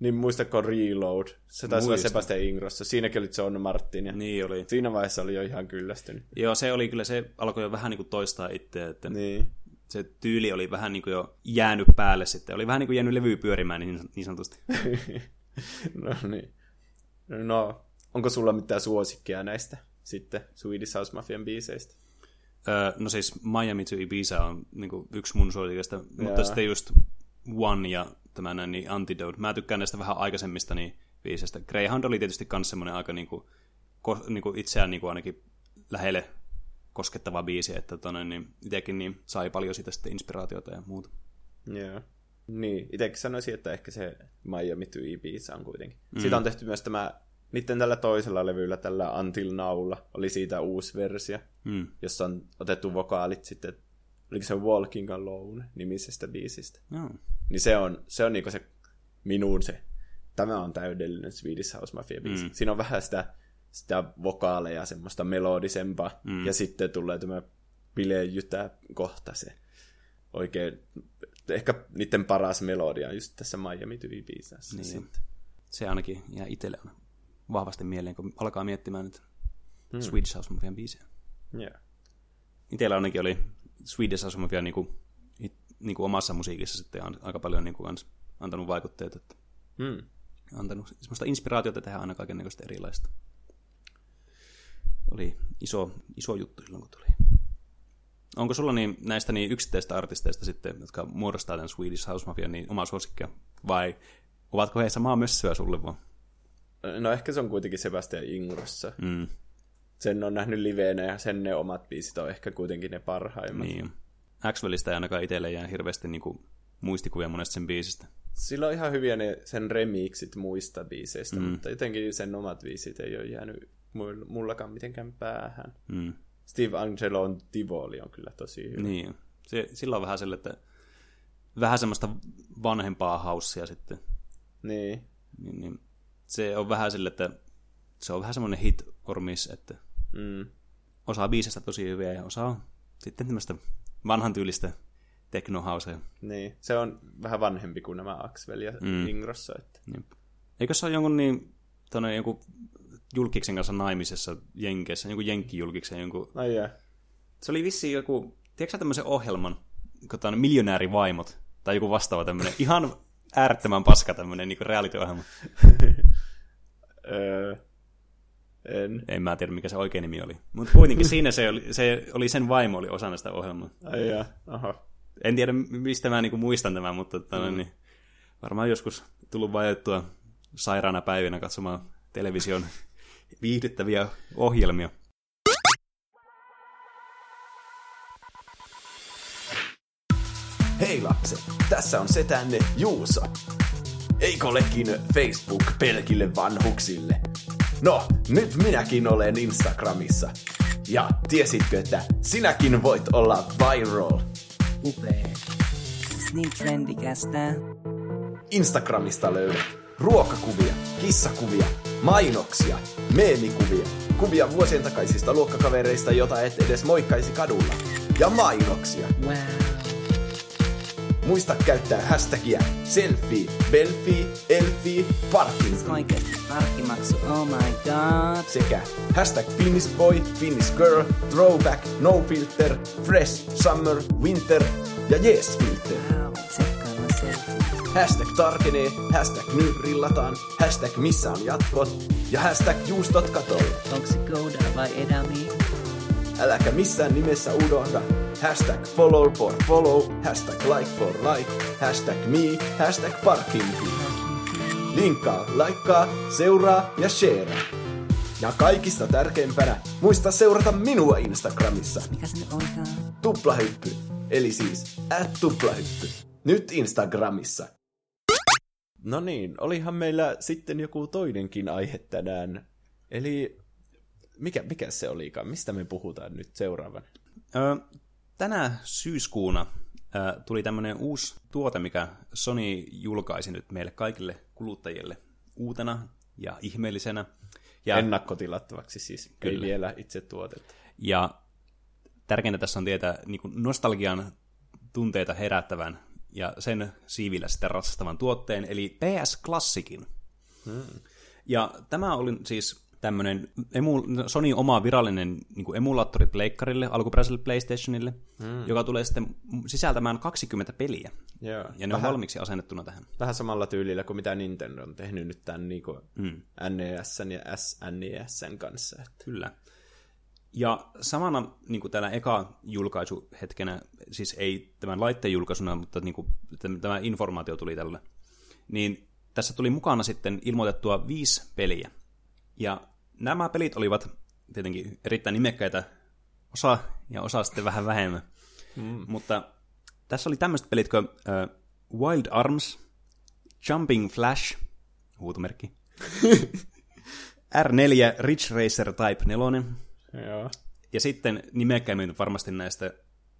Niin muistako Reload? Se taisi olla Sebastian Ingrossa. Siinäkin oli John Martin. Ja niin oli. Siinä vaiheessa oli jo ihan kyllästynyt. Joo, se oli kyllä, se alkoi jo vähän niin kuin toistaa itseä. Että niin. Se tyyli oli vähän niin kuin jo jäänyt päälle sitten. Oli vähän niin kuin jäänyt levy pyörimään niin, niin sanotusti. no niin. No, onko sulla mitään suosikkia näistä sitten Swedish House Mafian biiseistä? Öö, no siis Miami to Ibiza on niin kuin yksi mun suosikista, mutta sitten just One ja tämä näin, niin Antidote. Mä tykkään näistä vähän aikaisemmista niin biiseistä. Greyhound oli tietysti myös semmoinen aika niin kuin, ko, niin kuin itseään niin kuin ainakin lähelle koskettava biisi, että tonne, niin itsekin niin sai paljon siitä sitten inspiraatiota ja muuta. Joo. Yeah. Niin, itsekin sanoisin, että ehkä se Miami to Ibiza on kuitenkin. Mm. Siitä on tehty myös tämä, niiden tällä toisella levyllä, tällä Until Naulla, oli siitä uusi versio, mm. jossa on otettu vokaalit sitten oliko se Walking Alone nimisestä biisistä. No. Niin se on, se on niinku se minun se, tämä on täydellinen Swedish House Mafia biisi. Mm. Siinä on vähän sitä, sitä vokaaleja, semmoista melodisempaa, mm. ja sitten tulee tämä bilejytä kohta se oikein, ehkä niiden paras melodia just tässä Miami Tyvi biisassa. Niin. Sitten. Se ainakin jää itselle on vahvasti mieleen, kun alkaa miettimään nyt mm. Swedish House Mafian biisejä. Yeah. Itsellä ainakin oli Swedish House Mafia niin kuin, niin kuin omassa musiikissa sitten on aika paljon niin kuin kans antanut vaikutteet, että hmm. antanut semmoista inspiraatiota tehdä aina kaikenlaista erilaista. Oli iso, iso juttu silloin, kun tuli. Onko sulla niin, näistä niin yksittäistä artisteista sitten, jotka muodostaa tämän Swedish House Mafia, niin oma suosikkia? Vai ovatko he samaa mössöä sulle vaan? No ehkä se on kuitenkin Sebastian Ingrossa. Mm sen on nähnyt liveenä ja sen ne omat biisit on ehkä kuitenkin ne parhaimmat. Niin. Axwellista ei ainakaan itselle jää hirveästi niin kuin, muistikuvia monesta sen biisistä. Sillä on ihan hyviä ne sen remixit muista biiseistä, mm. mutta jotenkin sen omat biisit ei ole jäänyt mullakaan mitenkään päähän. Mm. Steve Angelo on Tivoli on kyllä tosi hyvä. Niin, se, sillä on vähän sille, että vähän semmoista vanhempaa haussia sitten. Niin. niin, niin se on vähän sille, että se on vähän semmoinen hit or miss, että Mm. Osaa biisistä tosi hyviä ja osaa sitten tämmöistä vanhan tyylistä teknohausea. Niin, se on vähän vanhempi kuin nämä Axwell ja mm. Ingrossa. Että. Jep. Eikö se ole jonkun niin, tonne, jonkun julkiksen kanssa naimisessa Jenkeissä, jonkun jenkkijulkiksen, jonkun... Ai yeah. Se oli vissiin joku, tiedätkö tämmöisen ohjelman, kun on miljonäärivaimot, tai joku vastaava tämmöinen, ihan äärettömän paska tämmöinen niin reality-ohjelma. öö, en. En mä tiedä, mikä se oikein nimi oli. Mutta kuitenkin siinä se oli, se oli sen vaimo oli osana sitä ohjelmaa. Ai ja, aha. En tiedä, mistä mä niinku muistan tämän, mutta mm. niin, varmaan joskus tullut vajattua sairaana päivinä katsomaan television viihdyttäviä ohjelmia. Hei lapset, tässä on se tänne Juuso. Eikö olekin Facebook pelkille vanhuksille? No, nyt minäkin olen Instagramissa. Ja tiesitkö, että sinäkin voit olla viral? Upee. Siis niin trendikästä. Instagramista löydät ruokakuvia, kissakuvia, mainoksia, meemikuvia, kuvia vuosien takaisista luokkakavereista, jota et edes moikkaisi kadulla, ja mainoksia. Wow. Muista käyttää hashtagia selfie, belfie, elfie, parkinson. Oikeesti parkkimaksu, oh my god. Sekä hashtag Finnish boy, Finnish girl, throwback, no filter, fresh, summer, winter ja yes filter. Hashtag tarkenee, hashtag nyt rillataan, hashtag missä on jatkot ja hashtag juustot katolle. Onko se Gouda vai Edami? Äläkä missään nimessä unohda. Hashtag follow for follow, hashtag like for like, hashtag me, hashtag parking fee. Linkkaa, laikkaa, seuraa ja share. Ja kaikista tärkeimpänä, muista seurata minua Instagramissa. Mikä se nyt onkaan? Tuplahyppy, eli siis at tuplahyppy. Nyt Instagramissa. No niin, olihan meillä sitten joku toinenkin aihe tänään. Eli mikä, mikä se olikaan? Mistä me puhutaan nyt seuraavan? Ö, tänä syyskuuna ö, tuli tämmöinen uusi tuote, mikä Sony julkaisi nyt meille kaikille kuluttajille uutena ja ihmeellisenä. Ja, Ennakkotilattavaksi siis, Kyllä. ei vielä itse tuotetta. ja tärkeintä tässä on tietää niin nostalgian tunteita herättävän ja sen siivillä sitten ratsastavan tuotteen, eli PS Classicin. Hmm. Ja tämä oli siis tämmöinen emu, Sony oma virallinen niin emulaattori pleikkarille, alkuperäiselle PlayStationille, hmm. joka tulee sitten sisältämään 20 peliä. Joo. Ja ne on valmiiksi asennettuna tähän. Vähän samalla tyylillä kuin mitä Nintendo on tehnyt nyt tämän niin kuin mm. NESn ja SNESn kanssa. Että. Kyllä. Ja samana niin kuin täällä eka julkaisuhetkenä, siis ei tämän laitteen julkaisuna, mutta niin kuin, tämä informaatio tuli tällä, niin tässä tuli mukana sitten ilmoitettua viisi peliä. Ja nämä pelit olivat tietenkin erittäin nimekkäitä, osa ja osa sitten vähän vähemmän. Mm. Mutta tässä oli tämmöiset pelit kuin uh, Wild Arms, Jumping Flash, huutomerkki, R4 Ridge Racer Type 4, Joo. ja sitten nimekkäimmin varmasti näistä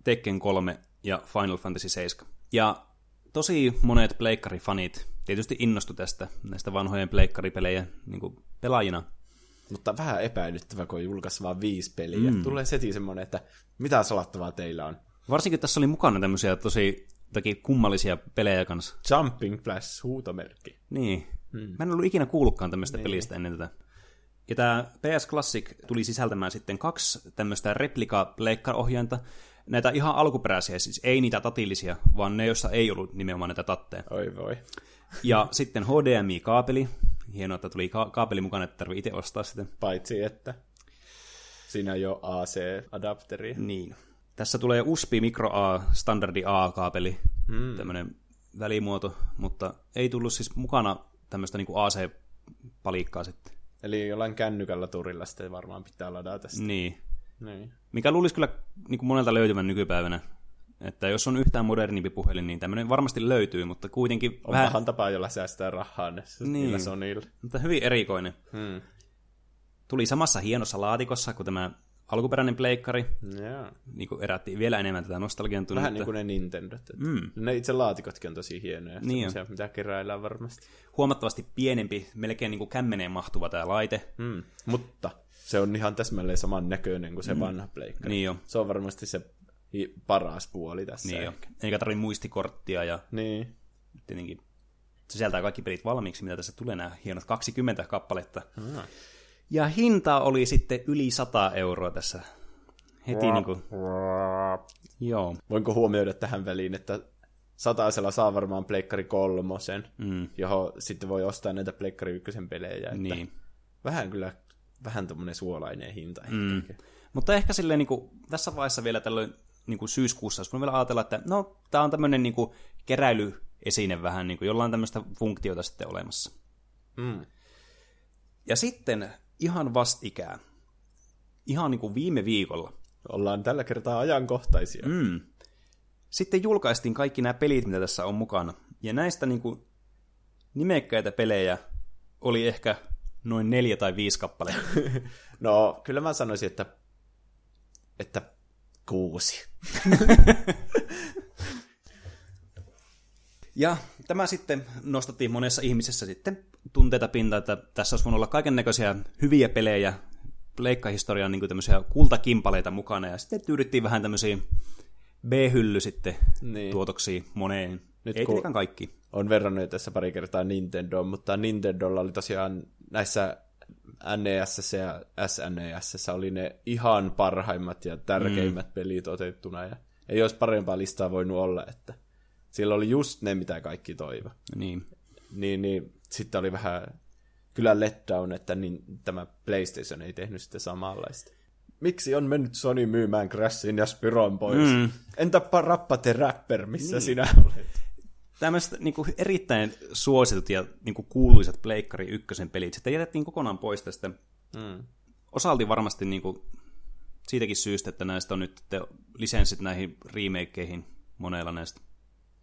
Tekken 3 ja Final Fantasy 7. Ja tosi monet pleikkarifanit tietysti innostu tästä, näistä vanhojen pleikkaripelejä niin kuin pelaajina. Mutta vähän epäilyttävä, kun julkaisi vain viisi peliä. Mm. Tulee heti semmoinen, että mitä salattavaa teillä on. Varsinkin tässä oli mukana tämmöisiä tosi toki kummallisia pelejä kanssa. Jumping Flash, huutomerkki. Niin. Hmm. Mä en ollut ikinä kuullutkaan tämmöistä niin. pelistä ennen tätä. Ja tämä PS Classic tuli sisältämään sitten kaksi tämmöistä replika ohjainta Näitä ihan alkuperäisiä, siis ei niitä tatillisia, vaan ne, joissa ei ollut nimenomaan näitä tatteja. Oi voi. Ja sitten HDMI-kaapeli. Hienoa, että tuli ka- kaapeli mukana, että tarvii itse ostaa sitä. Paitsi, että siinä jo AC-adapteri. Niin. Tässä tulee USB Micro A, standardi A-kaapeli, hmm. tämmöinen välimuoto, mutta ei tullut siis mukana tämmöistä niin AC-palikkaa sitten. Eli jollain kännykällä turilla sitten varmaan pitää ladata sitä. Niin. Niin. Mikä luulisi kyllä niin kuin monelta löytyvän nykypäivänä. Että jos on yhtään modernimpi puhelin, niin tämmöinen varmasti löytyy, mutta kuitenkin On vähän... tapa, jolla säästää rahaa ne niin. Mutta hyvin erikoinen. Hmm. Tuli samassa hienossa laatikossa kuin tämä alkuperäinen pleikkari. Yeah. Niin kuin erättiin vielä enemmän tätä nostalgian tunnetta. Vähän niin kuin ne Nintendo. Mm. Ne itse laatikotkin on tosi hienoja. Niin on. mitä keräillään varmasti. Huomattavasti pienempi, melkein niin kuin kämmeneen mahtuva tämä laite. Mm. Mutta se on ihan täsmälle saman näköinen kuin se mm. vanha pleikkari. Niin jo. Se on varmasti se paras puoli tässä. Niin jo. Eikä tarvi muistikorttia ja niin. tietenkin se sisältää kaikki pelit valmiiksi, mitä tässä tulee nämä hienot 20 kappaletta. Mm. Ja hinta oli sitten yli 100 euroa tässä heti niin kuin, joo. Voinko huomioida tähän väliin, että sataisella saa varmaan Pleikkari kolmosen, Mm. johon sitten voi ostaa näitä Pleikkari ykkösen pelejä. Että Niin. Vähän kyllä, vähän tommonen suolainen hinta. Mm. Mutta ehkä silleen niin kuin, tässä vaiheessa vielä tällöin niin kuin syyskuussa, jos vielä ajatella, että no, tämä on tämmöinen niin kuin, keräilyesine vähän, niin kuin, jolla on tämmöistä funktiota sitten olemassa. Mm. Ja sitten ihan vastikää, ihan niin kuin viime viikolla, Ollaan tällä kertaa ajankohtaisia. mm, sitten julkaistiin kaikki nämä pelit, mitä tässä on mukana. Ja näistä niin kuin, nimekkäitä pelejä oli ehkä noin neljä tai viisi kappaletta. No, kyllä mä sanoisin, että, että kuusi. Ja tämä sitten nostattiin monessa ihmisessä sitten tunteita pinta, että tässä olisi voinut olla kaiken näköisiä hyviä pelejä, leikkahistorian niin tämmöisiä kultakimpaleita mukana, ja sitten tyydyttiin vähän tämmöisiä B-hylly sitten Niin. tuotoksia moneen. Nyt Ei kun- tietenkään kaikki. on verrannut tässä pari kertaa Nintendoon, mutta Nintendolla oli tosiaan näissä NES ja SNES oli ne ihan parhaimmat ja tärkeimmät mm. pelit otettuna, ja ei olisi parempaa listaa voinut olla, että sillä oli just ne, mitä kaikki toivo. Niin. Niin, niin sitten oli vähän kyllä letdown, että niin, tämä PlayStation ei tehnyt sitä samanlaista. Miksi on mennyt Sony myymään Crashin ja Spyron pois? Mm. Entäpä Rappa the Rapper, missä niin. sinä olet? tämmöiset niin kuin erittäin suositut ja niin kuin kuuluisat Pleikkari ykkösen pelit sitten jätettiin kokonaan pois tästä. Mm. Osalti varmasti niin kuin, siitäkin syystä, että näistä on nyt lisenssit näihin remakeihin monella näistä.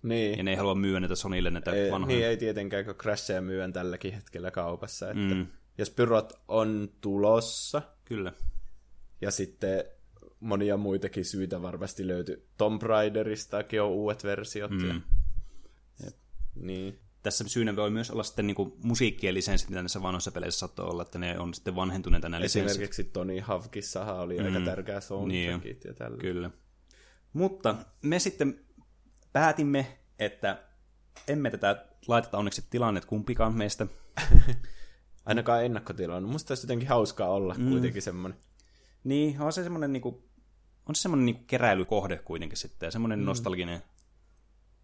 Niin. Ja ne ei halua myydä näitä Sonille näitä ei, vanhoja. niin ei tietenkään, kun Crashia myydään tälläkin hetkellä kaupassa. Että Mm. Jos Pyrot on tulossa, Kyllä. ja sitten monia muitakin syitä varmasti löytyy. Tomb Raideristakin on uudet versiot. Ja, Mm. niin. Tässä syynä voi myös olla sitten niin kuin musiikkien lisenssit, mitä näissä vanhoissa peleissä saattoi olla, että ne on sitten vanhentuneita nämä lisenssit. Esimerkiksi Tony Hawkissahan oli mm. aika tärkeä soundtrackit Niin ja tällä. Kyllä. Mutta me sitten päätimme, että emme tätä laiteta onneksi tilanne kumpikaan meistä. Ainakaan ennakkotilannut. Musta olisi jotenkin hauskaa olla mm. kuitenkin semmoinen. Niin, on se semmoinen niinku, on se semmoinen niinku keräilykohde kuitenkin sitten, ja semmoinen mm. nostalginen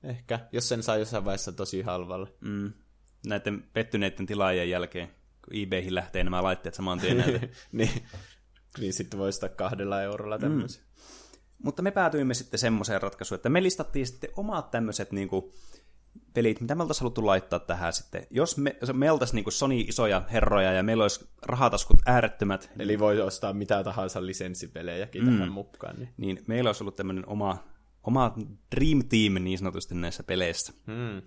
Ehkä, jos sen saa jossain vaiheessa tosi halvalla. mm, näiden pettyneiden tilaajien jälkeen, kun eBayhin lähtee nämä laitteet saman tien näitä. niin, niin sitten voi ostaa kahdella eurolla tämmöisen. Mm. Mutta me päätyimme sitten semmoiseen ratkaisuun, että me listattiin sitten omat tämmöiset niinku, pelit, mitä me oltaisiin haluttu laittaa tähän sitten. Jos me, me oltaisiin niinku Sony isoja herroja ja meillä olisi rahataskut äärettömät, Eli voi ostaa mitä tahansa lisenssipelejäkin mm. tähän mukaan. Niin. niin meillä olisi ollut tämmöinen oma, oma Dream Team niin sanotusti näissä peleissä. Mm.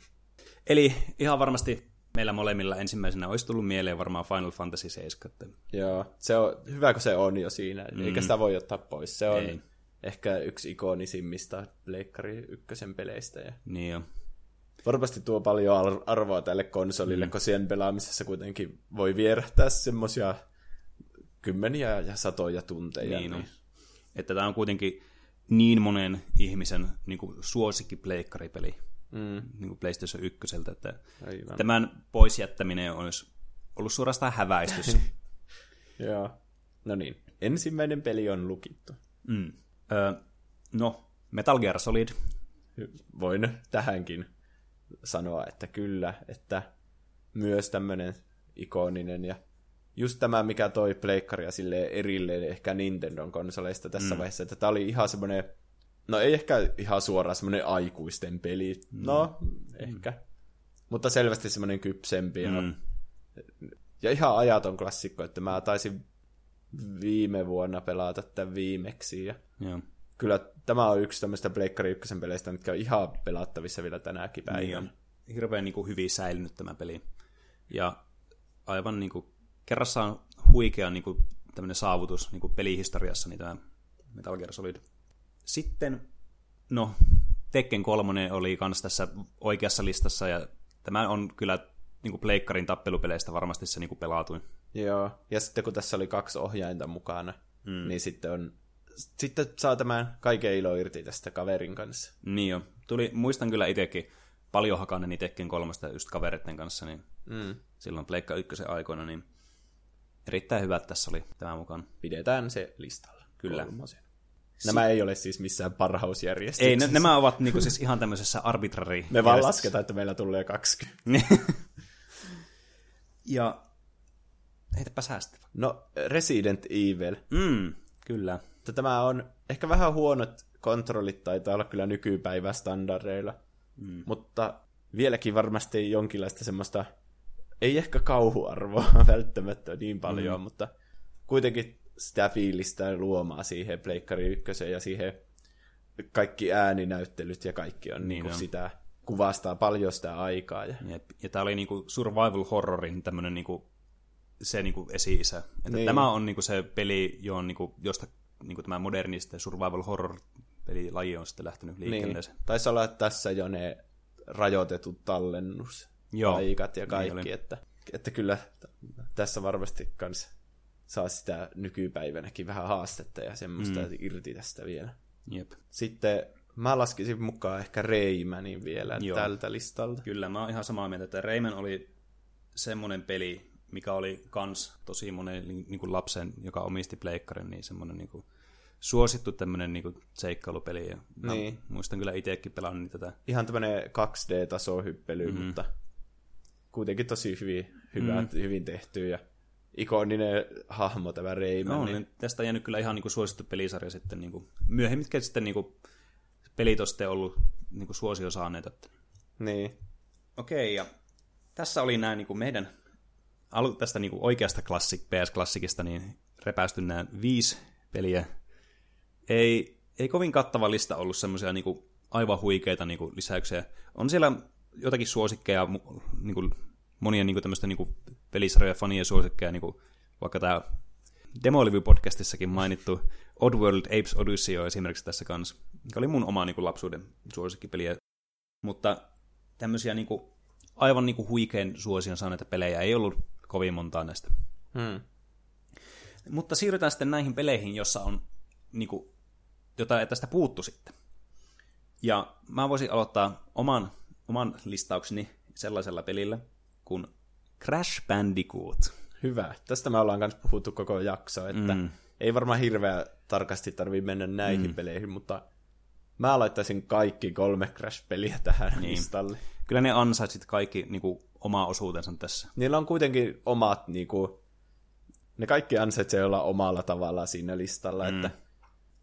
Eli ihan varmasti meillä molemmilla ensimmäisenä olisi tullut mieleen varmaan Final Fantasy 7. Että Joo, se on, hyvä kun se on jo siinä, mm. eikä sitä voi ottaa pois. Se on Ei. Ehkä yksi ikonisimmista Leikkari ykkösen peleistä. Ja niin jo. varmasti tuo paljon ar- arvoa tälle konsolille, mm. kun sen pelaamisessa kuitenkin voi vierähtää semmosia kymmeniä ja satoja tunteja. Niin, on. Että tämä on kuitenkin niin monen ihmisen niin kuin suosikki pleikkaripeli Mm, niin kuin PlayStation 1, että aivan. tämän pois jättäminen olisi ollut suorastaan häväistys. Joo. No niin, ensimmäinen peli on lukittu. mm. Ö, no, Metal Gear Solid. Voin tähänkin sanoa, että kyllä, että myös tämmöinen ikoninen ja just tämä, mikä toi pleikkaria sille erilleen ehkä Nintendon konsoleista tässä mm. vaiheessa, että tämä oli ihan semmoinen, no ei ehkä ihan suoraan semmoinen aikuisten peli, no ehkä, mutta selvästi semmoinen kypsempi ja, Mm. ja ihan ajaton klassikko, että mä taisin viime vuonna pelata tämän viimeksi ja Joo. kyllä tämä on yksi tämmöistä Pleikkari ykkösen peleistä, mitkä on ihan pelattavissa vielä tänäkin Niin päivänä. on. Hirveän niin kuin, hyvin säilynyt tämä peli. Ja aivan niin kuin, kerrassaan huikea niin kuin, tämmöinen saavutus niin kuin pelihistoriassa, niin tämä Metal Gear Solid. Sitten, no, Tekken 3 oli kans tässä oikeassa listassa, ja tämä on kyllä niin kuin Pleikkarin tappelupeleistä varmasti se niin kuin pelatuin. Joo, ja sitten kun tässä oli kaksi ohjainta mukana, mm. niin sitten on sitten saa tämän kaiken ilo irti tästä kaverin kanssa. Niin jo. Tuli, muistan kyllä itsekin paljon hakanen Tekken kolmesta just kaveritten kanssa, niin Mm. silloin Pleikka ykkösen aikoina, niin erittäin hyvä, että tässä oli tämä mukaan. Pidetään se listalla. Kyllä. Kolmosen. Nämä ei ole siis missään parhausjärjestyksessä. Ei, ne, nämä ovat niinku siis ihan tämmöisessä arbitrary. Me vaan lasketaan, että meillä tulee 20. ja heitäpä sä sitten. No, Resident Evil. Mm, kyllä. Mutta Tämä on ehkä vähän huonot kontrollit taitaa olla kyllä nykypäivän standardeilla. Mm. Mutta vieläkin varmasti jonkinlaista semmoista, ei ehkä kauhuarvoa välttämättä niin paljon, mm. mutta kuitenkin sitä fiilistä luomaa siihen Pleikkari ykköseen ja siihen kaikki ääninäyttelyt ja kaikki on niin, Niin niin on. sitä, kuvastaa paljon sitä aikaa. Ja, Jep. Ja tämä oli niinku survival horrorin tämmönen niinku, se niinku esi-isä. Että Niin. Tämä on niinku se peli, johon, niinku, josta niinku tämä moderni survival horror pelilaji on sitten lähtenyt niin, liikenteeseen. taisi olla tässä jo ne rajoitetut tallennusaikat ja kaikki, oli. että, että kyllä tässä varmasti kans saa sitä nykypäivänäkin vähän haastetta ja semmoista mm. irti tästä vielä. Jep. Sitten mä laskisin mukaan ehkä Raymanin vielä Joo. tältä listalta. Kyllä, mä oon ihan samaa mieltä, että Rayman oli semmoinen peli, mikä oli kans tosi monen niin kuin lapsen, joka omisti pleikkarin, niin semmoinen niin kuin suosittu tämmöinen niin kuin seikkailupeli. Ja mä Niin. muistan kyllä itsekin pelannut niitä tätä. Ihan tämmönen 2D-tasohyppely, mm-hmm. mutta kuitenkin tosi hyvin, hyvä, mm. hyvin tehty ja ikoninen hahmo tämä Rayman. No, niin, niin tästä on jäänyt kyllä ihan niin kuin suosittu pelisarja sitten niin kuin, myöhemmin, mitkä sitten niin kuin, pelit on sitten ollut niin kuin suosio saaneet. Että, Niin. Okei, ja tässä oli nämä niin kuin meidän alu, tästä niin oikeasta klassik, PS-klassikista niin repäisty nämä viisi peliä. Ei, ei kovin kattava lista ollut semmoisia niin kuin aivan huikeita niin kuin lisäyksiä. On siellä jotakin suosikkeja, niin kuin monien niin kuin tämmöistä niin kuin pelisarjojen fanien suosikkeja, niin kuin vaikka tämä Demolivy-podcastissakin mainittu Oddworld Apes Odyssey on esimerkiksi tässä kanssa, mikä oli mun oma niin kuin lapsuuden suosikkipeliä. Mutta tämmöisiä niin kuin, aivan niin kuin huikean suosion saaneita pelejä ei ollut kovin montaa näistä. Hmm. Mutta siirrytään sitten näihin peleihin, jossa on niin kuin, jotain tästä puuttu sitten. Ja mä voisin aloittaa oman, oman listaukseni sellaisella pelillä kuin Crash Bandicoot. Hyvä. Tästä me ollaan myös puhuttu koko jakso, että Mm. ei varmaan hirveän tarkasti tarvii mennä näihin mm. peleihin, mutta mä laittaisin kaikki kolme Crash-peliä tähän Niin. niin. listalle. Kyllä ne ansaitsit kaikki niin kuin, oma osuutensa tässä. Niillä on kuitenkin omat, niinku, ne kaikki ansaitsee olla omalla tavalla siinä listalla, mm. että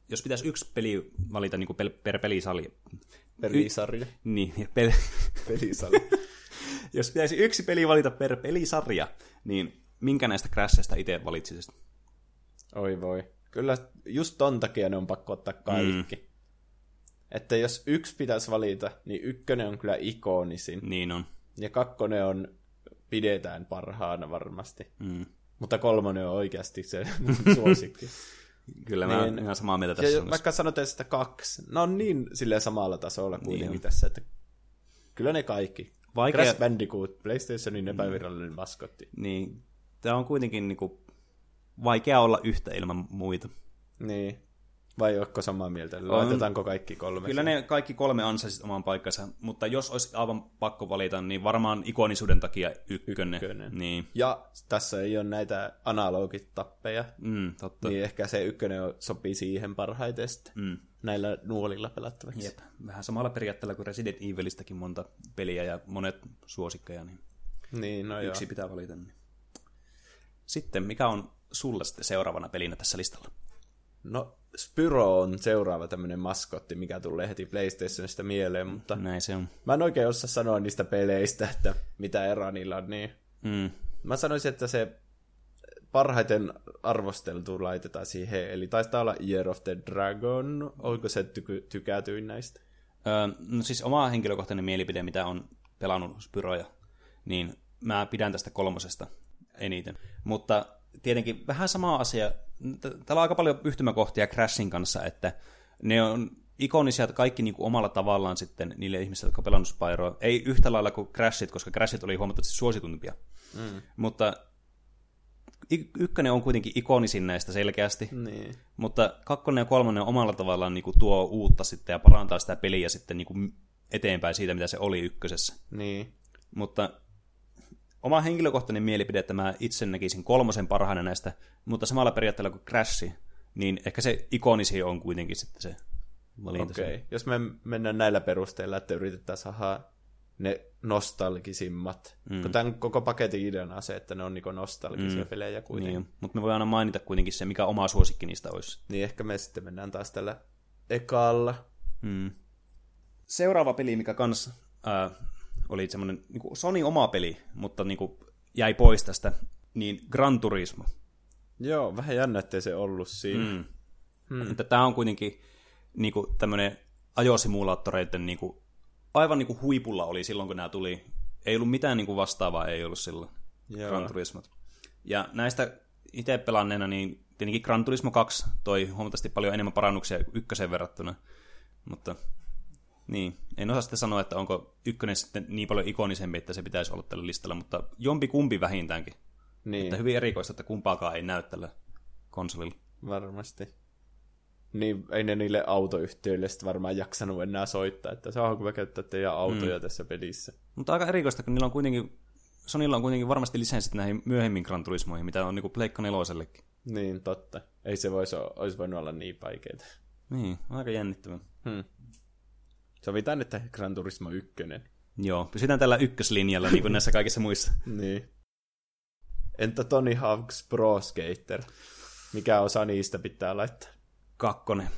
Jos pitäisi yksi peli valita niin kuin pel- per pelisali, pelisarja. niin, pel- Pelisarja. jos pitäisi yksi peli valita per pelisarja, niin minkä näistä Crashista itse valitsisit? Oi voi. Kyllä just ton takia ne on pakko ottaa kaikki. Mm. Että jos yksi pitäisi valita, niin ykkönen on kyllä ikonisin. Niin on. Ja kakkonen on pidetään parhaana varmasti. Mm. Mutta kolmonen on oikeasti se suosikki. Kyllä mä Niin. ihan samaa mieltä tässä. kanssa. vaikka sanotaan sitä kaksi, ne on niin silleen samalla tasolla kuitenkin Niin on. tässä, että kyllä ne kaikki. Vaikea- Crash Bandicoot, PlayStationin epävirallinen maskotti. Niin, tämä on kuitenkin niinku vaikea olla yhtä ilman muita. Niin. Vai ootko samaa mieltä? Laitetaanko kaikki kolme? Kyllä ne kaikki kolme ansaisit oman paikkansa, mutta jos olisi aivan pakko valita, niin varmaan ikonisuuden takia ykkönen. Ykkönen. Niin, Ja tässä ei ole näitä analogitappeja, mm, totta. niin ehkä se ykkönen sopii siihen parhaiten sitten. Mm. Näillä nuolilla pelattavaksi. Jep. Vähän samalla periaatteella kuin Resident Evilistäkin monta peliä ja monet suosikkeja, niin Niin, no yksi joo. pitää valita. Niin. Sitten, mikä on sulla sitten seuraavana pelinä tässä listalla? No, Spyro on seuraava tämmöinen maskotti, mikä tulee heti PlayStationista mieleen, mutta Näin se on. mä en oikein osaa sanoa niistä peleistä, että mitä eroa niillä on, niin Mm. mä sanoisin, että se parhaiten arvosteltu laitetaan siihen, eli taitaa olla Year of the Dragon, onko se tyky- tykätyin näistä? Öö, no siis oma henkilökohtainen mielipide, mitä on pelannut Spyroja, niin mä pidän tästä kolmosesta eniten. Mutta tietenkin vähän sama asia. Täällä on aika paljon yhtymäkohtia Crashin kanssa, että ne on ikonisia kaikki niin kuin omalla tavallaan sitten niille ihmisille, jotka on pelannut Spyroa. Ei yhtä lailla kuin Crashit, koska Crashit oli huomattavasti suositumpia. Mm. Mutta ykkönen on kuitenkin ikonisin näistä selkeästi. Niin. Mutta kakkonen ja kolmonen omalla tavallaan niin kuin tuo uutta sitten ja parantaa sitä peliä sitten niin kuin eteenpäin siitä, mitä se oli ykkösessä. Niin. Mutta oma henkilökohtainen mielipide, että mä itse näkisin kolmosen parhaana näistä, mutta samalla periaatteella kuin Crash, niin ehkä se ikonisi on kuitenkin sitten se valinta. Okei. Okay. Jos me mennään näillä perusteilla, että yritetään saada ne nostalgisimmat. Mm. Kun tämän koko paketin ideana on se, että ne on niinku nostalgisia mm. pelejä kuitenkin. Niin, mutta me voidaan aina mainita kuitenkin se, mikä oma suosikki niistä olisi. Niin ehkä me sitten mennään taas tällä ekalla. Mm. Seuraava peli, mikä kans ää, oli semmoinen niin Sony oma peli, mutta niin kuin jäi pois tästä, niin Gran Turismo. Joo, vähän jännä, ettei se ollut siinä. Mm. Mm. Että tämä on kuitenkin niin kuin tämmöinen ajosimulaattoreiden niin kuin, aivan niin kuin huipulla oli silloin, kun nämä tuli. Ei ollut mitään niin kuin vastaavaa, ei ollut silloin Joo. Gran Turismot. Ja näistä itse pelanneena, niin tietenkin Gran Turismo 2 toi huomattavasti paljon enemmän parannuksia ykköseen verrattuna. Mutta niin, en osaa sitten sanoa, että onko ykkönen sitten niin paljon ikonisempi, että se pitäisi olla tällä listalla, mutta jompi kumpi vähintäänkin. Niin, Että hyvin erikoista, että kumpaakaan ei näy tällä konsolilla. varmasti. Niin, ei ne niille autoyhtiöille sitten varmaan jaksanut enää soittaa, että saanko me käyttää teidän autoja mm. tässä pelissä. Mutta aika erikoista, kun niillä on kuitenkin, Sonilla on kuitenkin varmasti lisenssit näihin myöhemmin Gran Turismoihin, mitä on niinku Pleikka nelosellekin. Niin, totta. Ei se voisi, olisi voinut olla niin vaikeaa. Niin, aika jännittävää. Hmm. Sovitaan, että Gran Turismo 1. Joo, pysytään tällä ykköslinjalla, niin kuin näissä kaikissa muissa. Niin. Entä Tony Hawk's Pro Skater? Mikä osa niistä pitää laittaa? Kakkonen.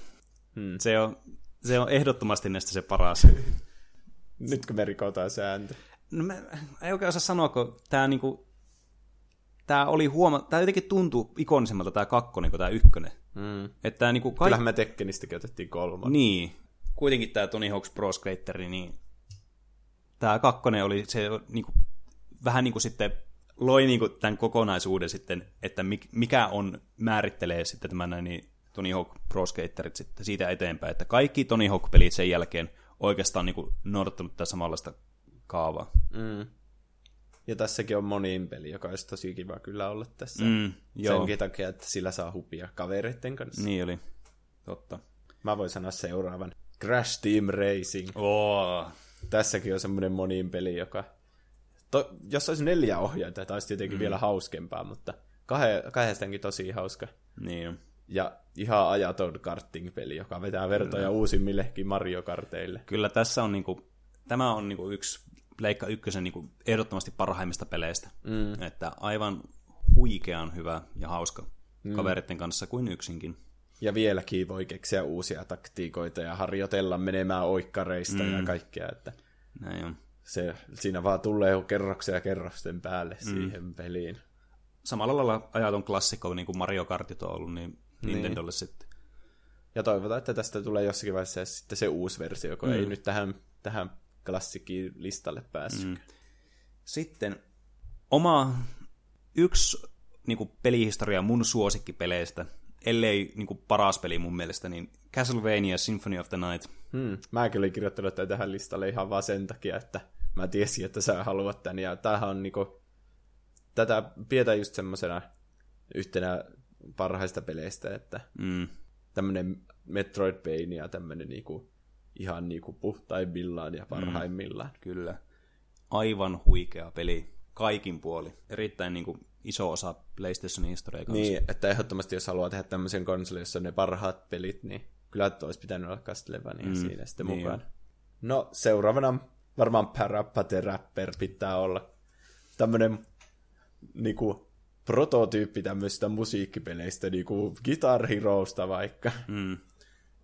Hmm. Se on, se on ehdottomasti näistä se paras. Nyt kun me rikotaan sääntö. No mä ei oikein osaa sanoa, kun tämä niinku, tää oli huoma... Tää jotenkin tuntuu ikonisemmalta tää kakkonen kuin tää ykkönen. Mm. Että tää niinku kaikki... Kyllähän me Tekkenistäkin otettiin kolman. Niin. Kuitenkin tää Tony Hawk's Pro Skater, niin tää kakkonen oli se niinku, vähän niinku sitten loi niinku tämän kokonaisuuden sitten, että mik- mikä on, määrittelee sitten tämän niin Tony Hawk Pro Skaterit sitten siitä eteenpäin, että kaikki Tony Hawk-pelit sen jälkeen oikeastaan niinku noudattanut tätä samanlaista kaavaa. Mm. Ja tässäkin on monin peli, joka olisi tosi kiva kyllä olla tässä. Mm, joo, Senkin takia, että sillä saa hupia kavereiden kanssa. niin oli. Totta. Mä voin sanoa seuraavan. Crash Team Racing. Oh. Tässäkin on semmoinen monin peli, joka... To, jos olisi neljä ohjainta, tämä olisi tietenkin mm. vielä hauskempaa, mutta kahe, kahdestakin tosi hauska. Niin. Ja ihan ajaton karting-peli, joka vetää vertoja uusimmillekin Mario Karteille. Kyllä tässä on niinku, tämä on niinku yksi Pleikka ykkösen niinku ehdottomasti parhaimmista peleistä. Mm. Että aivan huikean hyvä ja hauska mm. kavereiden kanssa kuin yksinkin. Ja vieläkin voi keksiä uusia taktiikoita ja harjoitella menemään oikkareista mm. ja kaikkea, että Näin on. se, siinä vaan tulee kerroksia kerrosten päälle mm. siihen peliin. Samalla lailla ajaton klassikko, niin kuin Mario Kartit on ollut, niin Nintendolle sitten. Ja toivotaan, että tästä tulee jossakin vaiheessa sitten se uusi versio, kun mm. ei nyt tähän, tähän klassikkiin listalle päässyt. Mm. Sitten oma yksi niin kuin pelihistoria mun suosikkipeleistä, ellei niin kuin paras peli mun mielestä, niin Castlevania Symphony of the Night. Hmm. Mäkin olin kirjoittanut tämän tähän listalle ihan vaan sen takia, että mä tiesin, että sä haluat tän. Ja tämähän on niinku, tätä pidetään just semmosena yhtenä parhaista peleistä, että Mm. tämmönen Metroidvania, tämmönen niinku, ihan niinku puhtaimmillaan ja parhaimmillaan. Kyllä. Aivan huikea peli. Kaikin puoli. Erittäin niin kuin, iso osa PlayStationin historiaa kanssa. Niin, että ehdottomasti jos haluaa tehdä tämmöisen konsolin, jossa on ne parhaat pelit, niin kyllä että olisi pitänyt olla Castlevania mm, siinä sitten niin mukaan. No, seuraavana varmaan Parappa the Rapper pitää olla tämmönen niinku prototyyppi tämmöistä musiikkipeleistä, niinku Guitar Heroesta vaikka. Mm.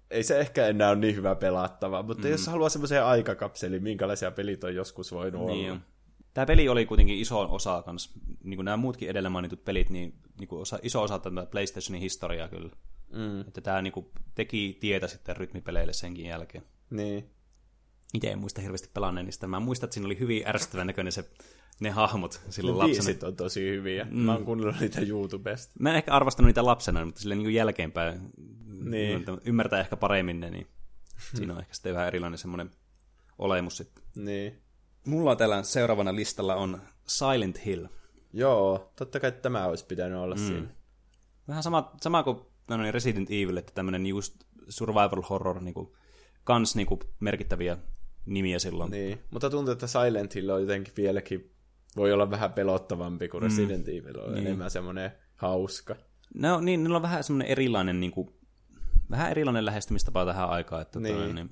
Ei se ehkä enää ole niin hyvä pelattava, mutta mm. jos haluaa semmoisen aikakapselin, minkälaisia pelit on joskus voinut Niin olla. Tämä peli oli kuitenkin iso osa kans, niin kuin nämä muutkin edellä mainitut pelit, niin, niin kuin osa, iso osa tätä PlayStationin historiaa kyllä. Mm. Että tämä niin kuin, teki tietä sitten rytmipeleille senkin jälkeen. Niin. Itse en muista hirveästi pelanneen niistä. Mä muistan, että siinä oli hyvin ärsyttävän näköinen se, ne hahmot silloin Ne lapsena. biisit on tosi hyviä. Mm. Mä oon kuunnellut niitä YouTubesta. Mä en ehkä arvostanut niitä lapsena, mutta silleen niin jälkeenpäin Niin. ymmärtää ehkä paremmin ne, niin siinä on ehkä sitten vähän erilainen semmoinen olemus sitten. Niin. Mulla täällä seuraavana listalla on Silent Hill. Joo, totta kai tämä olisi pitänyt olla mm. siinä. Vähän sama, sama kuin no niin, Resident Evil, että tämmöinen just survival horror, niin kuin, kans niin kuin, merkittäviä nimiä silloin. Niin, mutta tuntuu, että Silent Hill on jotenkin vieläkin, voi olla vähän pelottavampi kuin Resident Evil on Niin. enemmän semmoinen hauska. No niin, niillä on vähän semmoinen erilainen, niin kuin, vähän erilainen lähestymistapa tähän aikaan, että Niin. niin. Niin,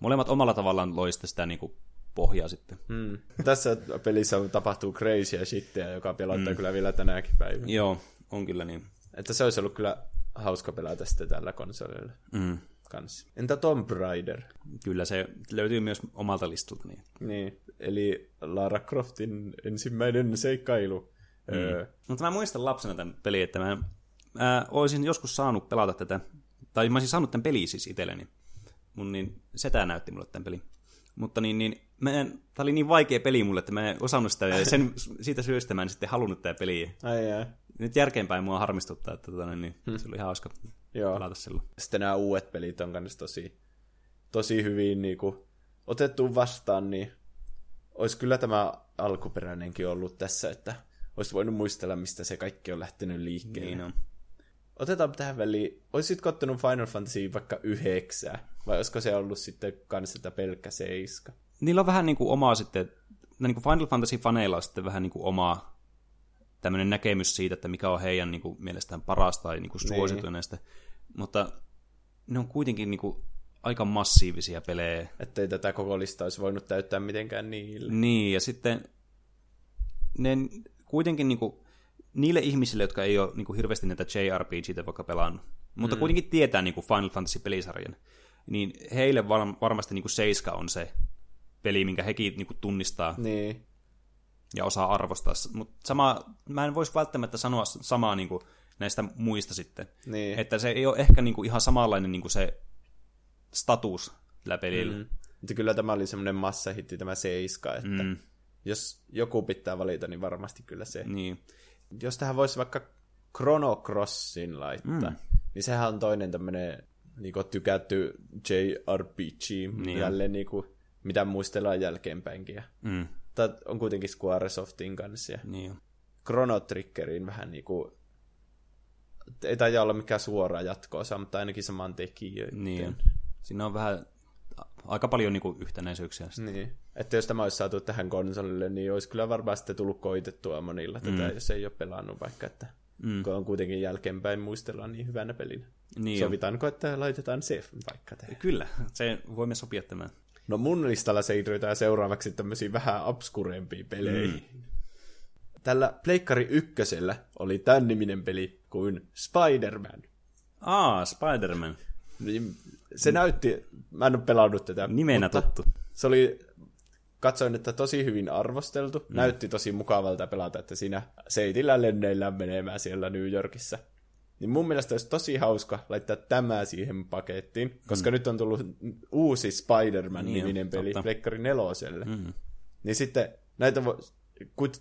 molemmat omalla tavallaan loi sitten sitä niin kuin, pohjaa sitten. Mm. Tässä pelissä tapahtuu crazyä shittiä, joka pelottaa mm. kyllä vielä tänäkin päivänä. Joo, on kyllä niin. Että se olisi ollut kyllä hauska pelata sitten tällä konsolilla Mm. kanssa. Entä Tomb Raider? Kyllä se löytyy myös omalta listalta. Niin. Niin, eli Lara Croftin ensimmäinen seikkailu. Mm. Öö, Mutta mä muistan lapsena tämän pelin, että mä, mä olisin joskus saanut pelata tätä, tai mä olisin saanut tämän pelin siis itselleni. Mun niin setä näytti mulle tämän pelin. Mutta niin, niin mä en, tää oli niin vaikea peli mulle, että mä en osannut sitä, ja sen, siitä syystä mä en sitten halunnut tätä peliä. ai jaa. Nyt jälkeenpäin mua harmistuttaa, että tota, niin, niin, se oli ihan hauska Joo. pelata silloin. Sitten nämä uudet pelit on kanssa tosi, tosi hyvin niin kuin, otettu vastaan, niin olisi kyllä tämä alkuperäinenkin ollut tässä, että olisi voinut muistella, mistä se kaikki on lähtenyt liikkeelle. Niin on. Otetaan tähän väliin, olisitko ottanut Final Fantasy vaikka yhdeksää, vai olisiko se ollut sitten kans sitä pelkkä seiska? Niillä on vähän niin kuin omaa sitten, no niin kuin Final Fantasy-faneilla on sitten vähän niin kuin omaa tämmöinen näkemys siitä, että mikä on heidän niin kuin, mielestään paras tai niin kuin suosituneista. Mutta ne on kuitenkin niin kuin, aika massiivisia pelejä. Ettei tätä koko listaa olisi voinut täyttää mitenkään niille. Niin, ja sitten ne kuitenkin niin kuin, niille ihmisille, jotka ei ole niin kuin, hirveästi näitä JRPGtä vaikka pelannut, mutta mm. kuitenkin tietää niin kuin Final Fantasy-pelisarjan, niin heille var- varmasti niin kuin Seiska on se peli, minkä hekin niinku tunnistaa Niin. ja osaa arvostaa. Mutta sama, mä en voisi välttämättä sanoa samaa niinku näistä muista sitten. Niin. Että se ei ole ehkä niinku ihan samanlainen niinku se status tällä pelillä. Mm. Mutta kyllä tämä oli semmoinen massahitti, tämä seiska, että mm. jos joku pitää valita, niin varmasti kyllä se. Niin. Jos tähän voisi vaikka Chrono Crossin laittaa, mm. niin sehän on toinen tämmöinen niin tykätty JRPG, Niin jälleen niin kuin, mitä muistellaan jälkeenpäinkin. Mm. Tää on kuitenkin Squaresoftin kanssa. Ja Niin. Chrono Triggerin vähän niin kuin, ei taida olla mikään suora jatko-osa, mutta ainakin saman tekijöiden. niin. Siinä on vähän, aika paljon niinku yhtenäisyyksiä. sitten. Niin. Että jos tämä olisi saatu tähän konsolille, niin olisi kyllä varmaan sitten tullut koitettua monilla tätä, Mm. jos ei ole pelannut vaikka, että Mm. kun on kuitenkin jälkeenpäin muistellaan niin hyvänä pelinä. Niin. Sovitaanko, että laitetaan se vaikka tähän? Kyllä, se voimme sopia tämän. No mun listalla siirrytään seuraavaksi tämmöisiin vähän obskurempiin peleihin. Mm. Tällä Pleikkari ykkösellä oli tämän niminen peli kuin Spider-Man. Aa, Spider-Man. Niin Se näytti, mä en ole pelannut tätä. Nimenä tuttu. Se oli, katsoin, että tosi hyvin arvosteltu. Mm. Näytti tosi mukavalta pelata, että siinä seitillä lenneillään menemään siellä New Yorkissa. Niin mun mielestä olisi tosi hauska laittaa tämä siihen pakettiin, koska mm. nyt on tullut uusi Spider-Man-niminen Niin peli totta. Pleikkari neloselle. Mm. Niin sitten näitä vo,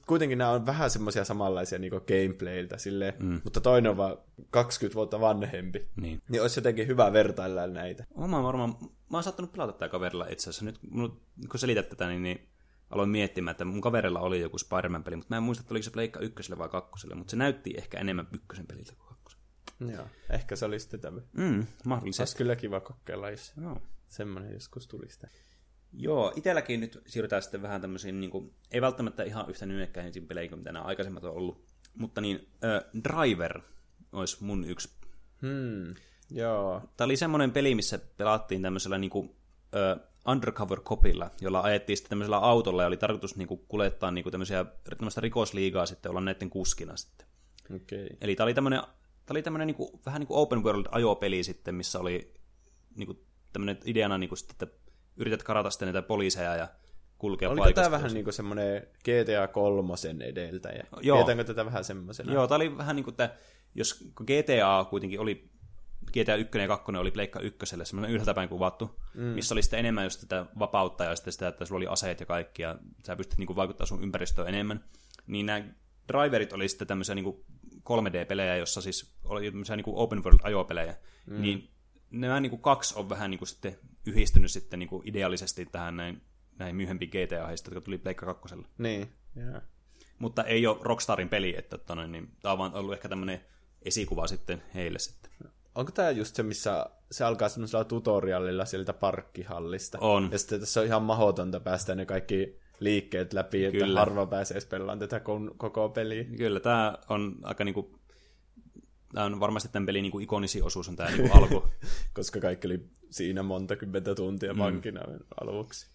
kuitenkin nämä on vähän semmoisia samanlaisia niin gameplayltä, silleen, mm. mutta toinen on vaan 20 vuotta vanhempi. Niin. Niin olisi jotenkin hyvä vertailla näitä. Oma varmaan, mä oon saattanut pelata tätä kaverilla itse asiassa. Nyt mun, kun selität tätä, niin, niin aloin miettimään, että mun kaverilla oli joku Spider-Man-peli, mutta mä en muista, että oliko se Pleikka ykköselle vai kakkoselle, mutta se näytti ehkä enemmän ykkösen peliltä kuin kakkosen. Joo, ehkä se olisi sitten tämä. Mm, Se olisi mahdollisesti. kyllä kiva kokeilla, jos Joo. semmoinen joskus tulisi. Joo, itselläkin nyt siirrytään sitten vähän tämmöisiin, niin kuin, ei välttämättä ihan yhtä nimekkäisiin peleihin kuin mitä nämä aikaisemmat on ollut, mutta niin, äh, Driver olisi mun yksi. Hmm, joo. Tämä oli semmoinen peli, missä pelattiin tämmöisellä niin kuin, äh, undercover kopilla, jolla ajettiin sitten tämmöisellä autolla ja oli tarkoitus niin kuin, kuljettaa niin kuin, tämmöisiä, tämmöistä rikosliigaa sitten, olla näiden kuskina sitten. Okei. Okay. Eli tämä oli tämmöinen, tämä oli tämmöinen niin kuin, vähän niin kuin open world ajopeli sitten, missä oli niin kuin, tämmöinen ideana, niin kuin, sitten, että yrität karata sitten näitä poliiseja ja kulkea Oliko paikasta tämä vähän niin kuin semmoinen GTA 3 edeltäjä? Joo. Pidetäänkö tätä vähän semmoisena? Joo, tämä oli vähän niin kuin, että jos GTA kuitenkin oli, GTA 1 ja 2 oli Pleikka ykköselle, semmoinen ylhäältä päin kuvattu, mm. missä oli sitten enemmän just tätä vapautta ja sitten sitä, että sulla oli aseet ja kaikki, ja sä pystyt niin kuin, vaikuttaa sun ympäristöön enemmän. Niin nämä driverit oli sitten tämmöisiä niin kuin 3D-pelejä, jossa siis oli tämmöisiä niin kuin open world ajopelejä. Mm. Niin nämä niin kuin kaksi on vähän niin kuin sitten yhdistynyt sitten niin kuin ideaalisesti tähän näin, näihin myöhempiin GTA, jotka tuli Pleikka kakkoselle Niin, joo. mutta ei ole Rockstarin peli, että noin, niin, tämä on vaan ollut ehkä tämmöinen esikuva sitten heille sitten. Onko tämä just se, missä se alkaa semmoisella tutorialilla sieltä parkkihallista? On. Ja sitten tässä on ihan mahdotonta päästä ne kaikki liikkeet läpi, että Kyllä. harva pääsee pelaamaan tätä koko peliä. Kyllä, tämä on aika niinku, tämä on varmasti tämän pelin niinku ikonisi osuus on tämä niinku alku. Koska kaikki oli siinä monta kymmentä tuntia mm. vankina aluksi.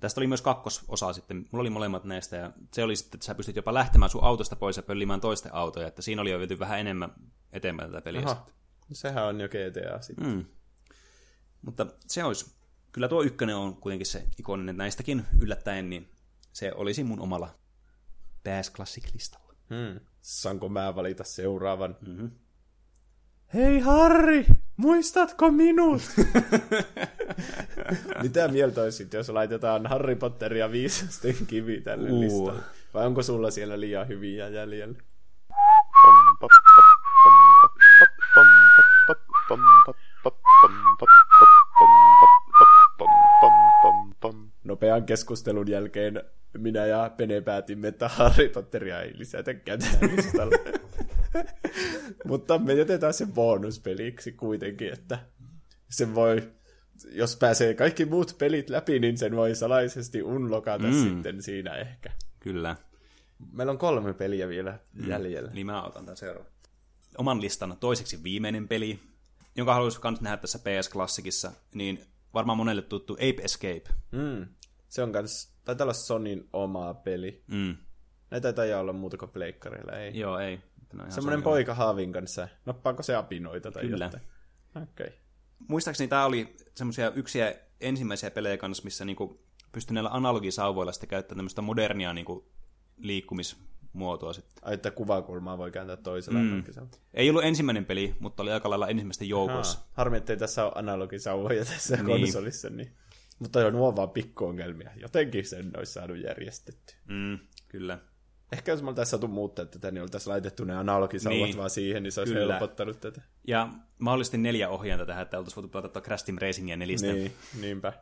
Tästä oli myös kakkososa sitten, mulla oli molemmat näistä, ja se oli sitten, että sä pystyt jopa lähtemään sun autosta pois ja pöllimään toisten autoja, että siinä oli jo viety vähän enemmän eteenpäin tätä peliä. Aha, sitten. sehän on jo GTA sitten. Mm. Mutta se olisi, kyllä tuo ykkönen on kuitenkin se ikoninen näistäkin yllättäen, niin se olisi mun omalla PS Classic-listalla. Hmm. Saanko mä valita seuraavan? Mm-hmm. Hei Harri, muistatko minut? Mitä mieltä olisit, jos laitetaan Harry Potter ja viisasten kivi tälle Uu. listalle? Vai onko sulla siellä liian hyviä jäljellä? Nopean keskustelun jälkeen minä ja Pene päätimme, että Harry Potteria ei lisätä listalle. Mutta me jätetään se bonuspeliksi kuitenkin, että sen voi, jos pääsee kaikki muut pelit läpi, niin sen voi salaisesti unlokata mm. sitten siinä ehkä. Kyllä. Meillä on kolme peliä vielä jäljellä. Eli mä otan tämän seuraavan. Oman listan toiseksi viimeinen peli, jonka haluaisin myös nähdä tässä PS Classicissa, niin varmaan monelle tuttu Ape Escape. Mm. Se on kans, taitaa olla Sonin oma peli. Mm. Näitä taitaa olla muuta kuin pleikkareilla, ei. Joo, ei. No, Semmoinen poika haavin kanssa. Nappaako se apinoita tai Kyllä. jotain? Okei. Okay. muistaakseni tämä oli semmoisia yksiä ensimmäisiä pelejä kanssa, missä niinku pystyi näillä analogisauvoilla sitten käyttämään tämmöistä modernia niin kuin, liikkumismuotoa sitten. Ai, että kuvakulmaa voi kääntää toisella mm. Ei ollut ensimmäinen peli, mutta oli aika lailla ensimmäisten joukossa. Haa, harmi, ettei tässä ole analogisauvoja tässä niin. konsolissa. Niin. Mutta on nuo vaan pikkuongelmia. Jotenkin sen olisi saanut järjestetty. Mm, kyllä. Ehkä jos me oltaisiin saatu muuttaa tätä, niin oltaisiin laitettu ne analogisauvat niin. vaan siihen, niin se olisi Kyllä. helpottanut tätä. Ja mahdollisesti neljä ohjainta tähän, että oltaisiin voitu pelata Crash Team Racingia nelistä. Niin, niinpä.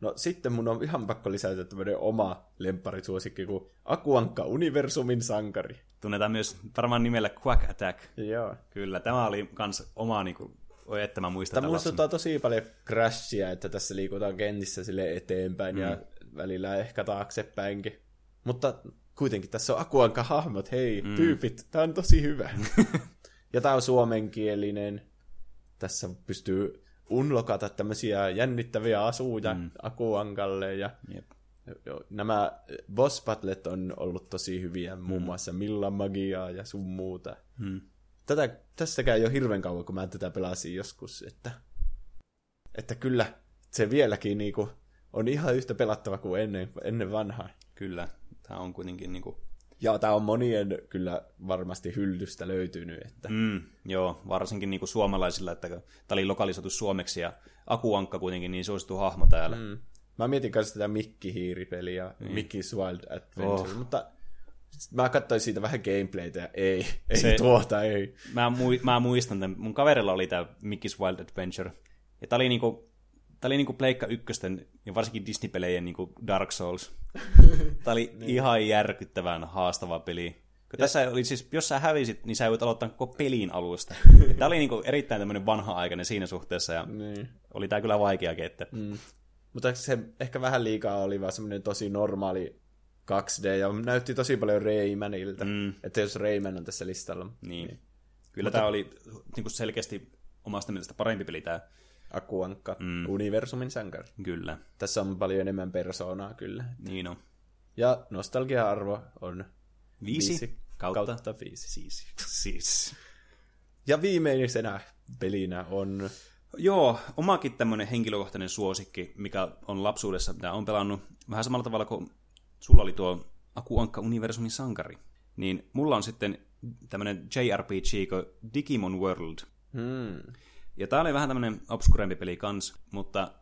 No sitten mun on ihan pakko lisätä tämmöinen oma lempparisuosikki kuin Akuankka Universumin sankari. Tunnetaan myös varmaan nimellä Quack Attack. Joo. Kyllä, tämä oli kans oma niinku, oi että mä muistan. Tämä muistuttaa tosi paljon Crashia, että tässä liikutaan kentissä sille eteenpäin mm. ja välillä ehkä taaksepäinkin. Mutta kuitenkin tässä on Akuanka hahmot, hei, mm. tyypit, tämä on tosi hyvä. ja tämä on suomenkielinen. Tässä pystyy unlokata tämmöisiä jännittäviä asuja mm. Akuankalle ja yep. nämä boss battlet on ollut tosi hyviä, mm. muun muassa Milla Magiaa ja sun muuta. Mm. Tätä, tästäkään ei ole hirveän kauan, kun mä tätä pelasin joskus, että, että kyllä se vieläkin niinku on ihan yhtä pelattava kuin ennen, ennen vanhaa. Kyllä, tämä on kuitenkin niin kuin... Ja tämä on monien kyllä varmasti hyllystä löytynyt. Että... Mm, joo, varsinkin niin kuin suomalaisilla, että tämä oli lokalisoitu suomeksi ja Akuankka kuitenkin niin suosittu hahmo täällä. Mm. Mä mietin kanssa tätä Mikki-hiiripeliä, niin. Mickey's Wild Adventure, oh. mutta mä katsoin siitä vähän gameplaytä ja ei, ei Se, tuota, ei. Mä, mui, mä muistan tämän, mun kaverilla oli tämä Mickey's Wild Adventure, ja tää oli niinku Tämä oli niinku Pleikka ykkösten ja varsinkin Disney-pelejen niinku Dark Souls. Tämä oli niin. ihan järkyttävän haastava peli. Kun tässä oli siis, jos sä hävisit, niin sä voit aloittaa koko pelin alusta. Tämä oli niinku erittäin tämmöinen vanha-aikainen siinä suhteessa ja niin. oli tämä kyllä vaikea että... Mm. Mutta se ehkä vähän liikaa oli vaan semmoinen tosi normaali 2D ja näytti tosi paljon Raymanilta. Mm. Että jos Rayman on tässä listalla. Niin. niin. Kyllä Mutta... tämä oli niin selkeästi omasta mielestä parempi peli tämä Akuankka, mm. universumin sankari. Kyllä. Tässä on paljon enemmän persoonaa kyllä. Niin on. Ja nostalgia-arvo on viisi, viisi kautta, kautta viisi. Siis. siis. Ja viimeisenä pelinä on... Joo, omakin tämmöinen henkilökohtainen suosikki, mikä on lapsuudessa, mitä on pelannut vähän samalla tavalla kuin sulla oli tuo Akuankka Universumin sankari. Niin mulla on sitten tämmöinen JRPG Digimon World. Hmm. Ja tää oli vähän tämmönen obskurempi peli kans, mutta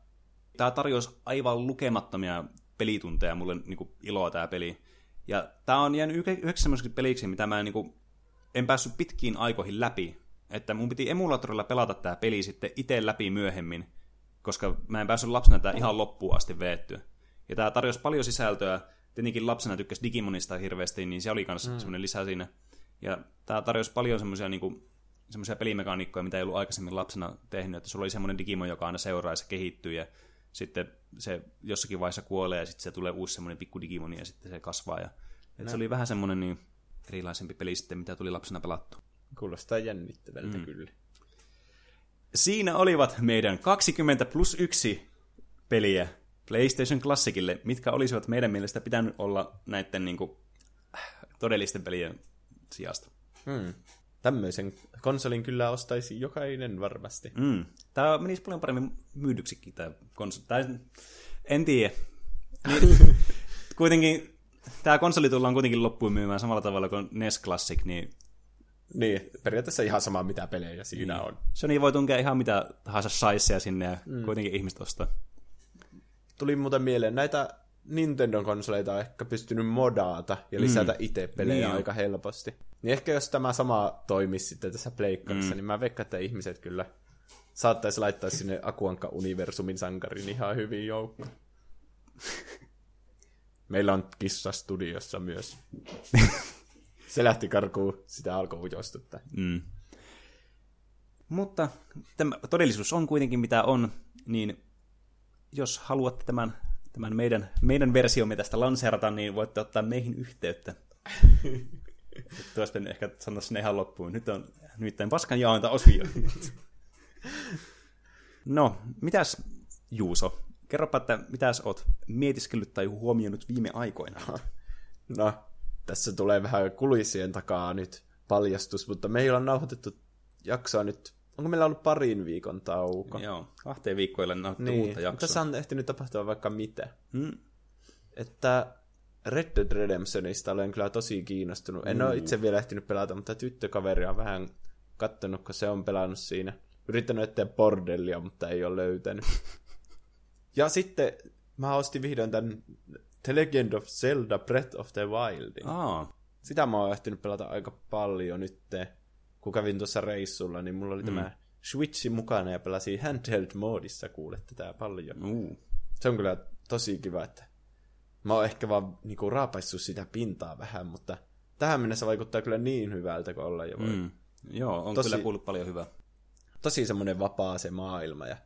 tää tarjosi aivan lukemattomia pelitunteja mulle niinku iloa tää peli. Ja tää on jäänyt yhdeksi semmoiseksi peliksi, mitä mä niinku en päässyt pitkiin aikoihin läpi. Että mun piti emulaattorilla pelata tää peli sitten itse läpi myöhemmin, koska mä en päässyt lapsena tää ihan loppuun asti veettyä. Ja tää tarjosi paljon sisältöä. Tietenkin lapsena tykkäsi Digimonista hirveästi, niin se oli myös mm. semmoinen lisä siinä. Ja tää tarjosi paljon semmoisia niinku semmoisia pelimekaniikkoja, mitä ei ollut aikaisemmin lapsena tehnyt, että sulla oli semmoinen Digimon, joka aina seuraa ja se kehittyy ja sitten se jossakin vaiheessa kuolee ja sitten se tulee uusi semmoinen pikku Digimon ja sitten se kasvaa. Ja, että se oli vähän semmoinen niin erilaisempi peli sitten, mitä tuli lapsena pelattu. Kuulostaa jännittävältä mm. kyllä. Siinä olivat meidän 20 plus 1 peliä PlayStation Classicille, mitkä olisivat meidän mielestä pitänyt olla näiden niin kuin, todellisten pelien sijasta. Hmm tämmöisen konsolin kyllä ostaisi jokainen varmasti. Mm. Tämä menisi paljon paremmin myydyksikin tämä konsoli. Tai en tiedä. Niin, kuitenkin tämä konsoli tullaan kuitenkin loppuun myymään samalla tavalla kuin NES Classic, niin niin, periaatteessa ihan sama mitä pelejä siinä niin. on. Sony voi tunkea ihan mitä tahansa saisseja sinne ja mm. kuitenkin ihmiset ostaa. Tuli muuten mieleen, näitä Nintendo-konsoleita on ehkä pystynyt modaata ja lisätä mm. itse pelejä niin aika helposti. Niin ehkä jos tämä sama toimisi sitten tässä pleikkarissa, mm. niin mä veikkaan, että ihmiset kyllä saattaisi laittaa sinne Akuanka Universumin sankarin ihan hyvin joukko. Meillä on kissa studiossa myös. Se lähti karkuun, sitä alkoi ujostuttaa. Mm. Mutta tämä todellisuus on kuitenkin mitä on, niin jos haluatte tämän tämän meidän, meidän versiomme tästä lanseerata, niin voitte ottaa meihin yhteyttä. Tuosta ehkä sanoa sinne ihan loppuun. Nyt on nimittäin paskan jaonta osio. no, mitäs Juuso? Kerropa, että mitäs oot mietiskellyt tai huomioinut viime aikoina? No, tässä tulee vähän kulissien takaa nyt paljastus, mutta meillä on nauhoitettu jaksoa nyt onko meillä ollut parin viikon tauko? Joo, kahteen viikkoille nauhoitettu niin. uutta jaksoa. Tässä on ehtinyt tapahtua vaikka mitä. Hmm. että Red Dead Redemptionista olen kyllä tosi kiinnostunut. En ole itse vielä ehtinyt pelata, mutta tyttökaveri on vähän kattonut, kun se on pelannut siinä. Yrittänyt etsiä bordellia, mutta ei ole löytänyt. ja sitten mä ostin vihdoin tämän The Legend of Zelda Breath of the Wildin. Aa, Sitä mä oon ehtinyt pelata aika paljon nyt, kun kävin tuossa reissulla, niin mulla oli mm. tämä Switchi mukana ja pelasin handheld-moodissa, kuulette tää paljon. uu. Se on kyllä tosi kiva, että mä oon ehkä vaan niinku raapaissut sitä pintaa vähän, mutta tähän mennessä vaikuttaa kyllä niin hyvältä kuin olla jo voi. Mm. Joo, on Tosi- kyllä kuullut paljon hyvää. Tosi semmoinen vapaa se maailma ja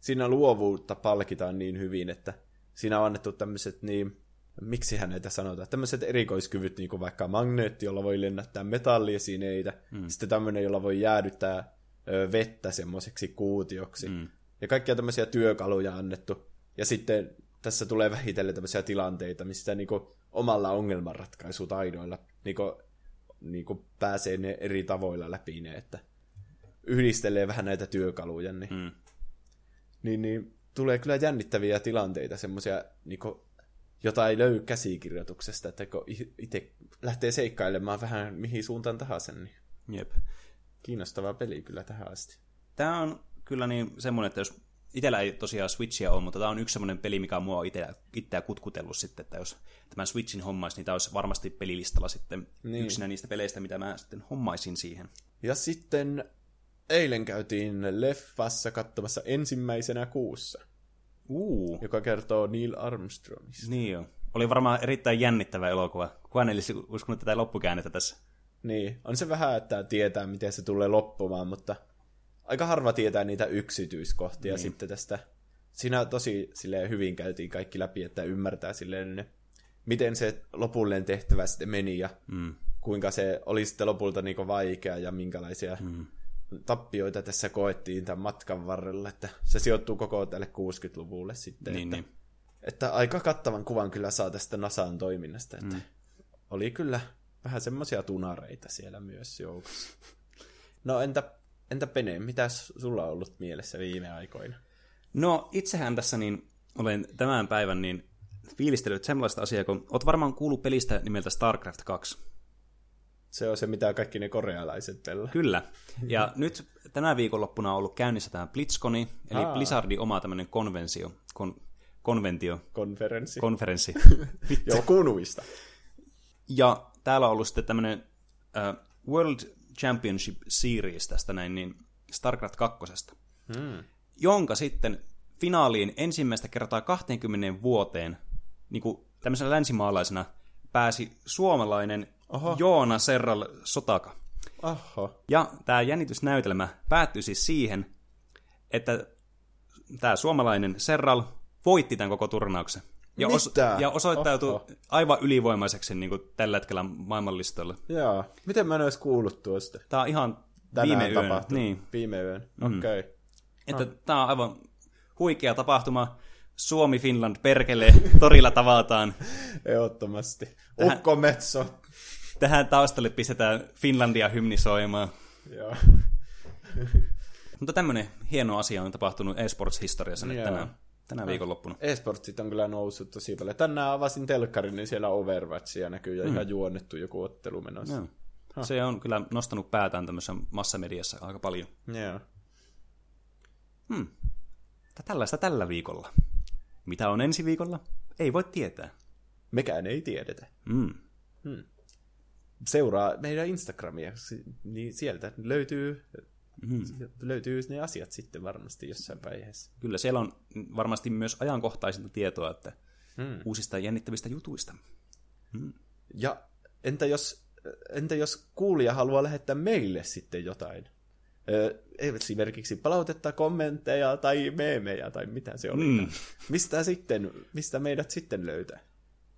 siinä luovuutta palkitaan niin hyvin, että siinä on annettu tämmöiset niin, miksi näitä sanotaan, tämmöiset erikoiskyvyt, niin kuin vaikka magneetti, jolla voi lennättää metalliesineitä, mm. sitten tämmöinen, jolla voi jäädyttää ö, vettä semmoiseksi kuutioksi, mm. ja kaikkia tämmöisiä työkaluja annettu, ja sitten tässä tulee vähitellen tämmöisiä tilanteita, missä niin kuin, omalla ongelmanratkaisutaidoilla niin kuin, niin kuin pääsee ne eri tavoilla läpi ne, että yhdistelee vähän näitä työkaluja, niin, Mm. niin, niin tulee kyllä jännittäviä tilanteita, semmoisia, niin jota ei löydy käsikirjoituksesta, että kun itse lähtee seikkailemaan vähän mihin suuntaan tahansa, niin Jep. kiinnostava peli kyllä tähän asti. Tämä on kyllä niin semmoinen, että jos itsellä ei tosiaan Switchia ole, mutta tämä on yksi semmoinen peli, mikä on mua itseä, itseä kutkutellut sitten, että jos tämän Switchin hommaisi, niin tämä olisi varmasti pelilistalla sitten Niin. yksinä niistä peleistä, mitä mä sitten hommaisin siihen. Ja sitten eilen käytiin leffassa katsomassa ensimmäisenä kuussa, Uu, joka kertoo Neil Armstrongista. niin joo. Oli varmaan erittäin jännittävä elokuva. Kukaan ei olisi uskonut tätä loppukäännettä tässä. Niin, on se vähän, että tietää, miten se tulee loppumaan, mutta aika harva tietää niitä yksityiskohtia niin. sitten tästä. Siinä tosi silleen, hyvin käytiin kaikki läpi, että ymmärtää silleen, ne, miten se lopullinen tehtävä sitten meni ja Mm. kuinka se oli sitten lopulta niin vaikea ja minkälaisia mm. tappioita tässä koettiin tämän matkan varrella, että se sijoittuu koko tälle 60-luvulle sitten. Niin, että, niin. että aika kattavan kuvan kyllä saa tästä NASAn toiminnasta, että mm. oli kyllä vähän semmoisia tunareita siellä myös joukossa. No entä, entä Pene, mitä sulla on ollut mielessä viime aikoina? No itsehän tässä niin olen tämän päivän niin fiilistellyt sellaista asiaa, kun oot varmaan kuullut pelistä nimeltä StarCraft 2. Se on se, mitä kaikki ne korealaiset pelaa. Kyllä. Ja nyt tänä viikonloppuna on ollut käynnissä tämä BlitzConi, eli Aa. Blizzardin oma tämmöinen konvensio, kon, konventio, Konferenssi. konferenssi. Joo, kunuista. Ja täällä on ollut sitten tämmöinen uh, World Championship Series tästä näin, niin StarCraft 2. Hmm. Jonka sitten finaaliin ensimmäistä kertaa 20 vuoteen niin kuin tämmöisenä länsimaalaisena pääsi suomalainen Oho. Joona Serral Sotaka. Oho. Ja tämä jännitysnäytelmä päättyi siis siihen, että tämä suomalainen Serral voitti tämän koko turnauksen. Ja, Mitä? ja osoittautui Oho. aivan ylivoimaiseksi niin kuin tällä hetkellä maailmanlistoilla. Joo. Miten mä en olisi kuullut tuosta? Tämä on ihan Tänään viime yön. tapahtunut. Niin, Viime yön. Mm. Okei. Okay. että tämä on aivan huikea tapahtuma. Suomi-Finland perkele, torilla tavataan. Ehdottomasti. Tähän- Ukko Metso. Tähän taustalle pistetään Finlandia hymnisoimaan. Joo. Mutta tämmöinen hieno asia on tapahtunut eSports-historiassa nyt Joo. tänään, tänä viikonloppuna. E-sportsit on kyllä noussut tosi paljon. Tänään avasin telkkarin, niin siellä Overwatchia näkyy ja mm. ihan juonnettu joku ottelu menossa. Joo. Se on kyllä nostanut päätään tämmöisessä massamediassa aika paljon. Joo. Mutta tällaista tällä viikolla. Mitä on ensi viikolla? Ei voi tietää. Mekään ei tiedetä. Mm. Seuraa meidän Instagramia, niin sieltä löytyy, Mm. löytyy ne asiat sitten varmasti jossain vaiheessa. Kyllä siellä on varmasti myös ajankohtaisinta tietoa että Mm. uusista jännittävistä jutuista. Ja entä jos, entä jos kuulija haluaa lähettää meille sitten jotain? Esimerkiksi palautetta, kommentteja tai meemejä tai mitä se oli. Mm. Mistä sitten, mistä meidät sitten löytää?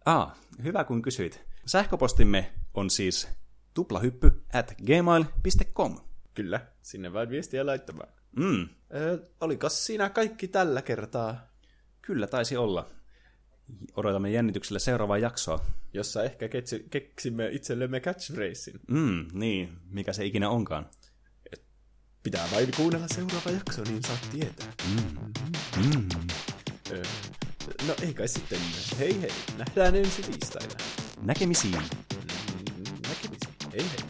Ah, hyvä kun kysyit. Sähköpostimme on siis tuplahyppy at gmail.com. Kyllä, sinne vain viestiä laittamaan. Mm. Ö, oliko siinä kaikki tällä kertaa, Kyllä taisi olla. Odotamme jännityksellä seuraavaa jaksoa. jossa ehkä ketsi, keksimme itsellemme catchphrasein? Mm, niin, mikä se ikinä onkaan. Pitää vain kuunnella seuraava jakso, niin saat tietää. Mm. Ö, No ei kai sitten. Hei hei. Nähdään ensi tiistaina. Näkemisiin. Näkemisiin. Hei hei.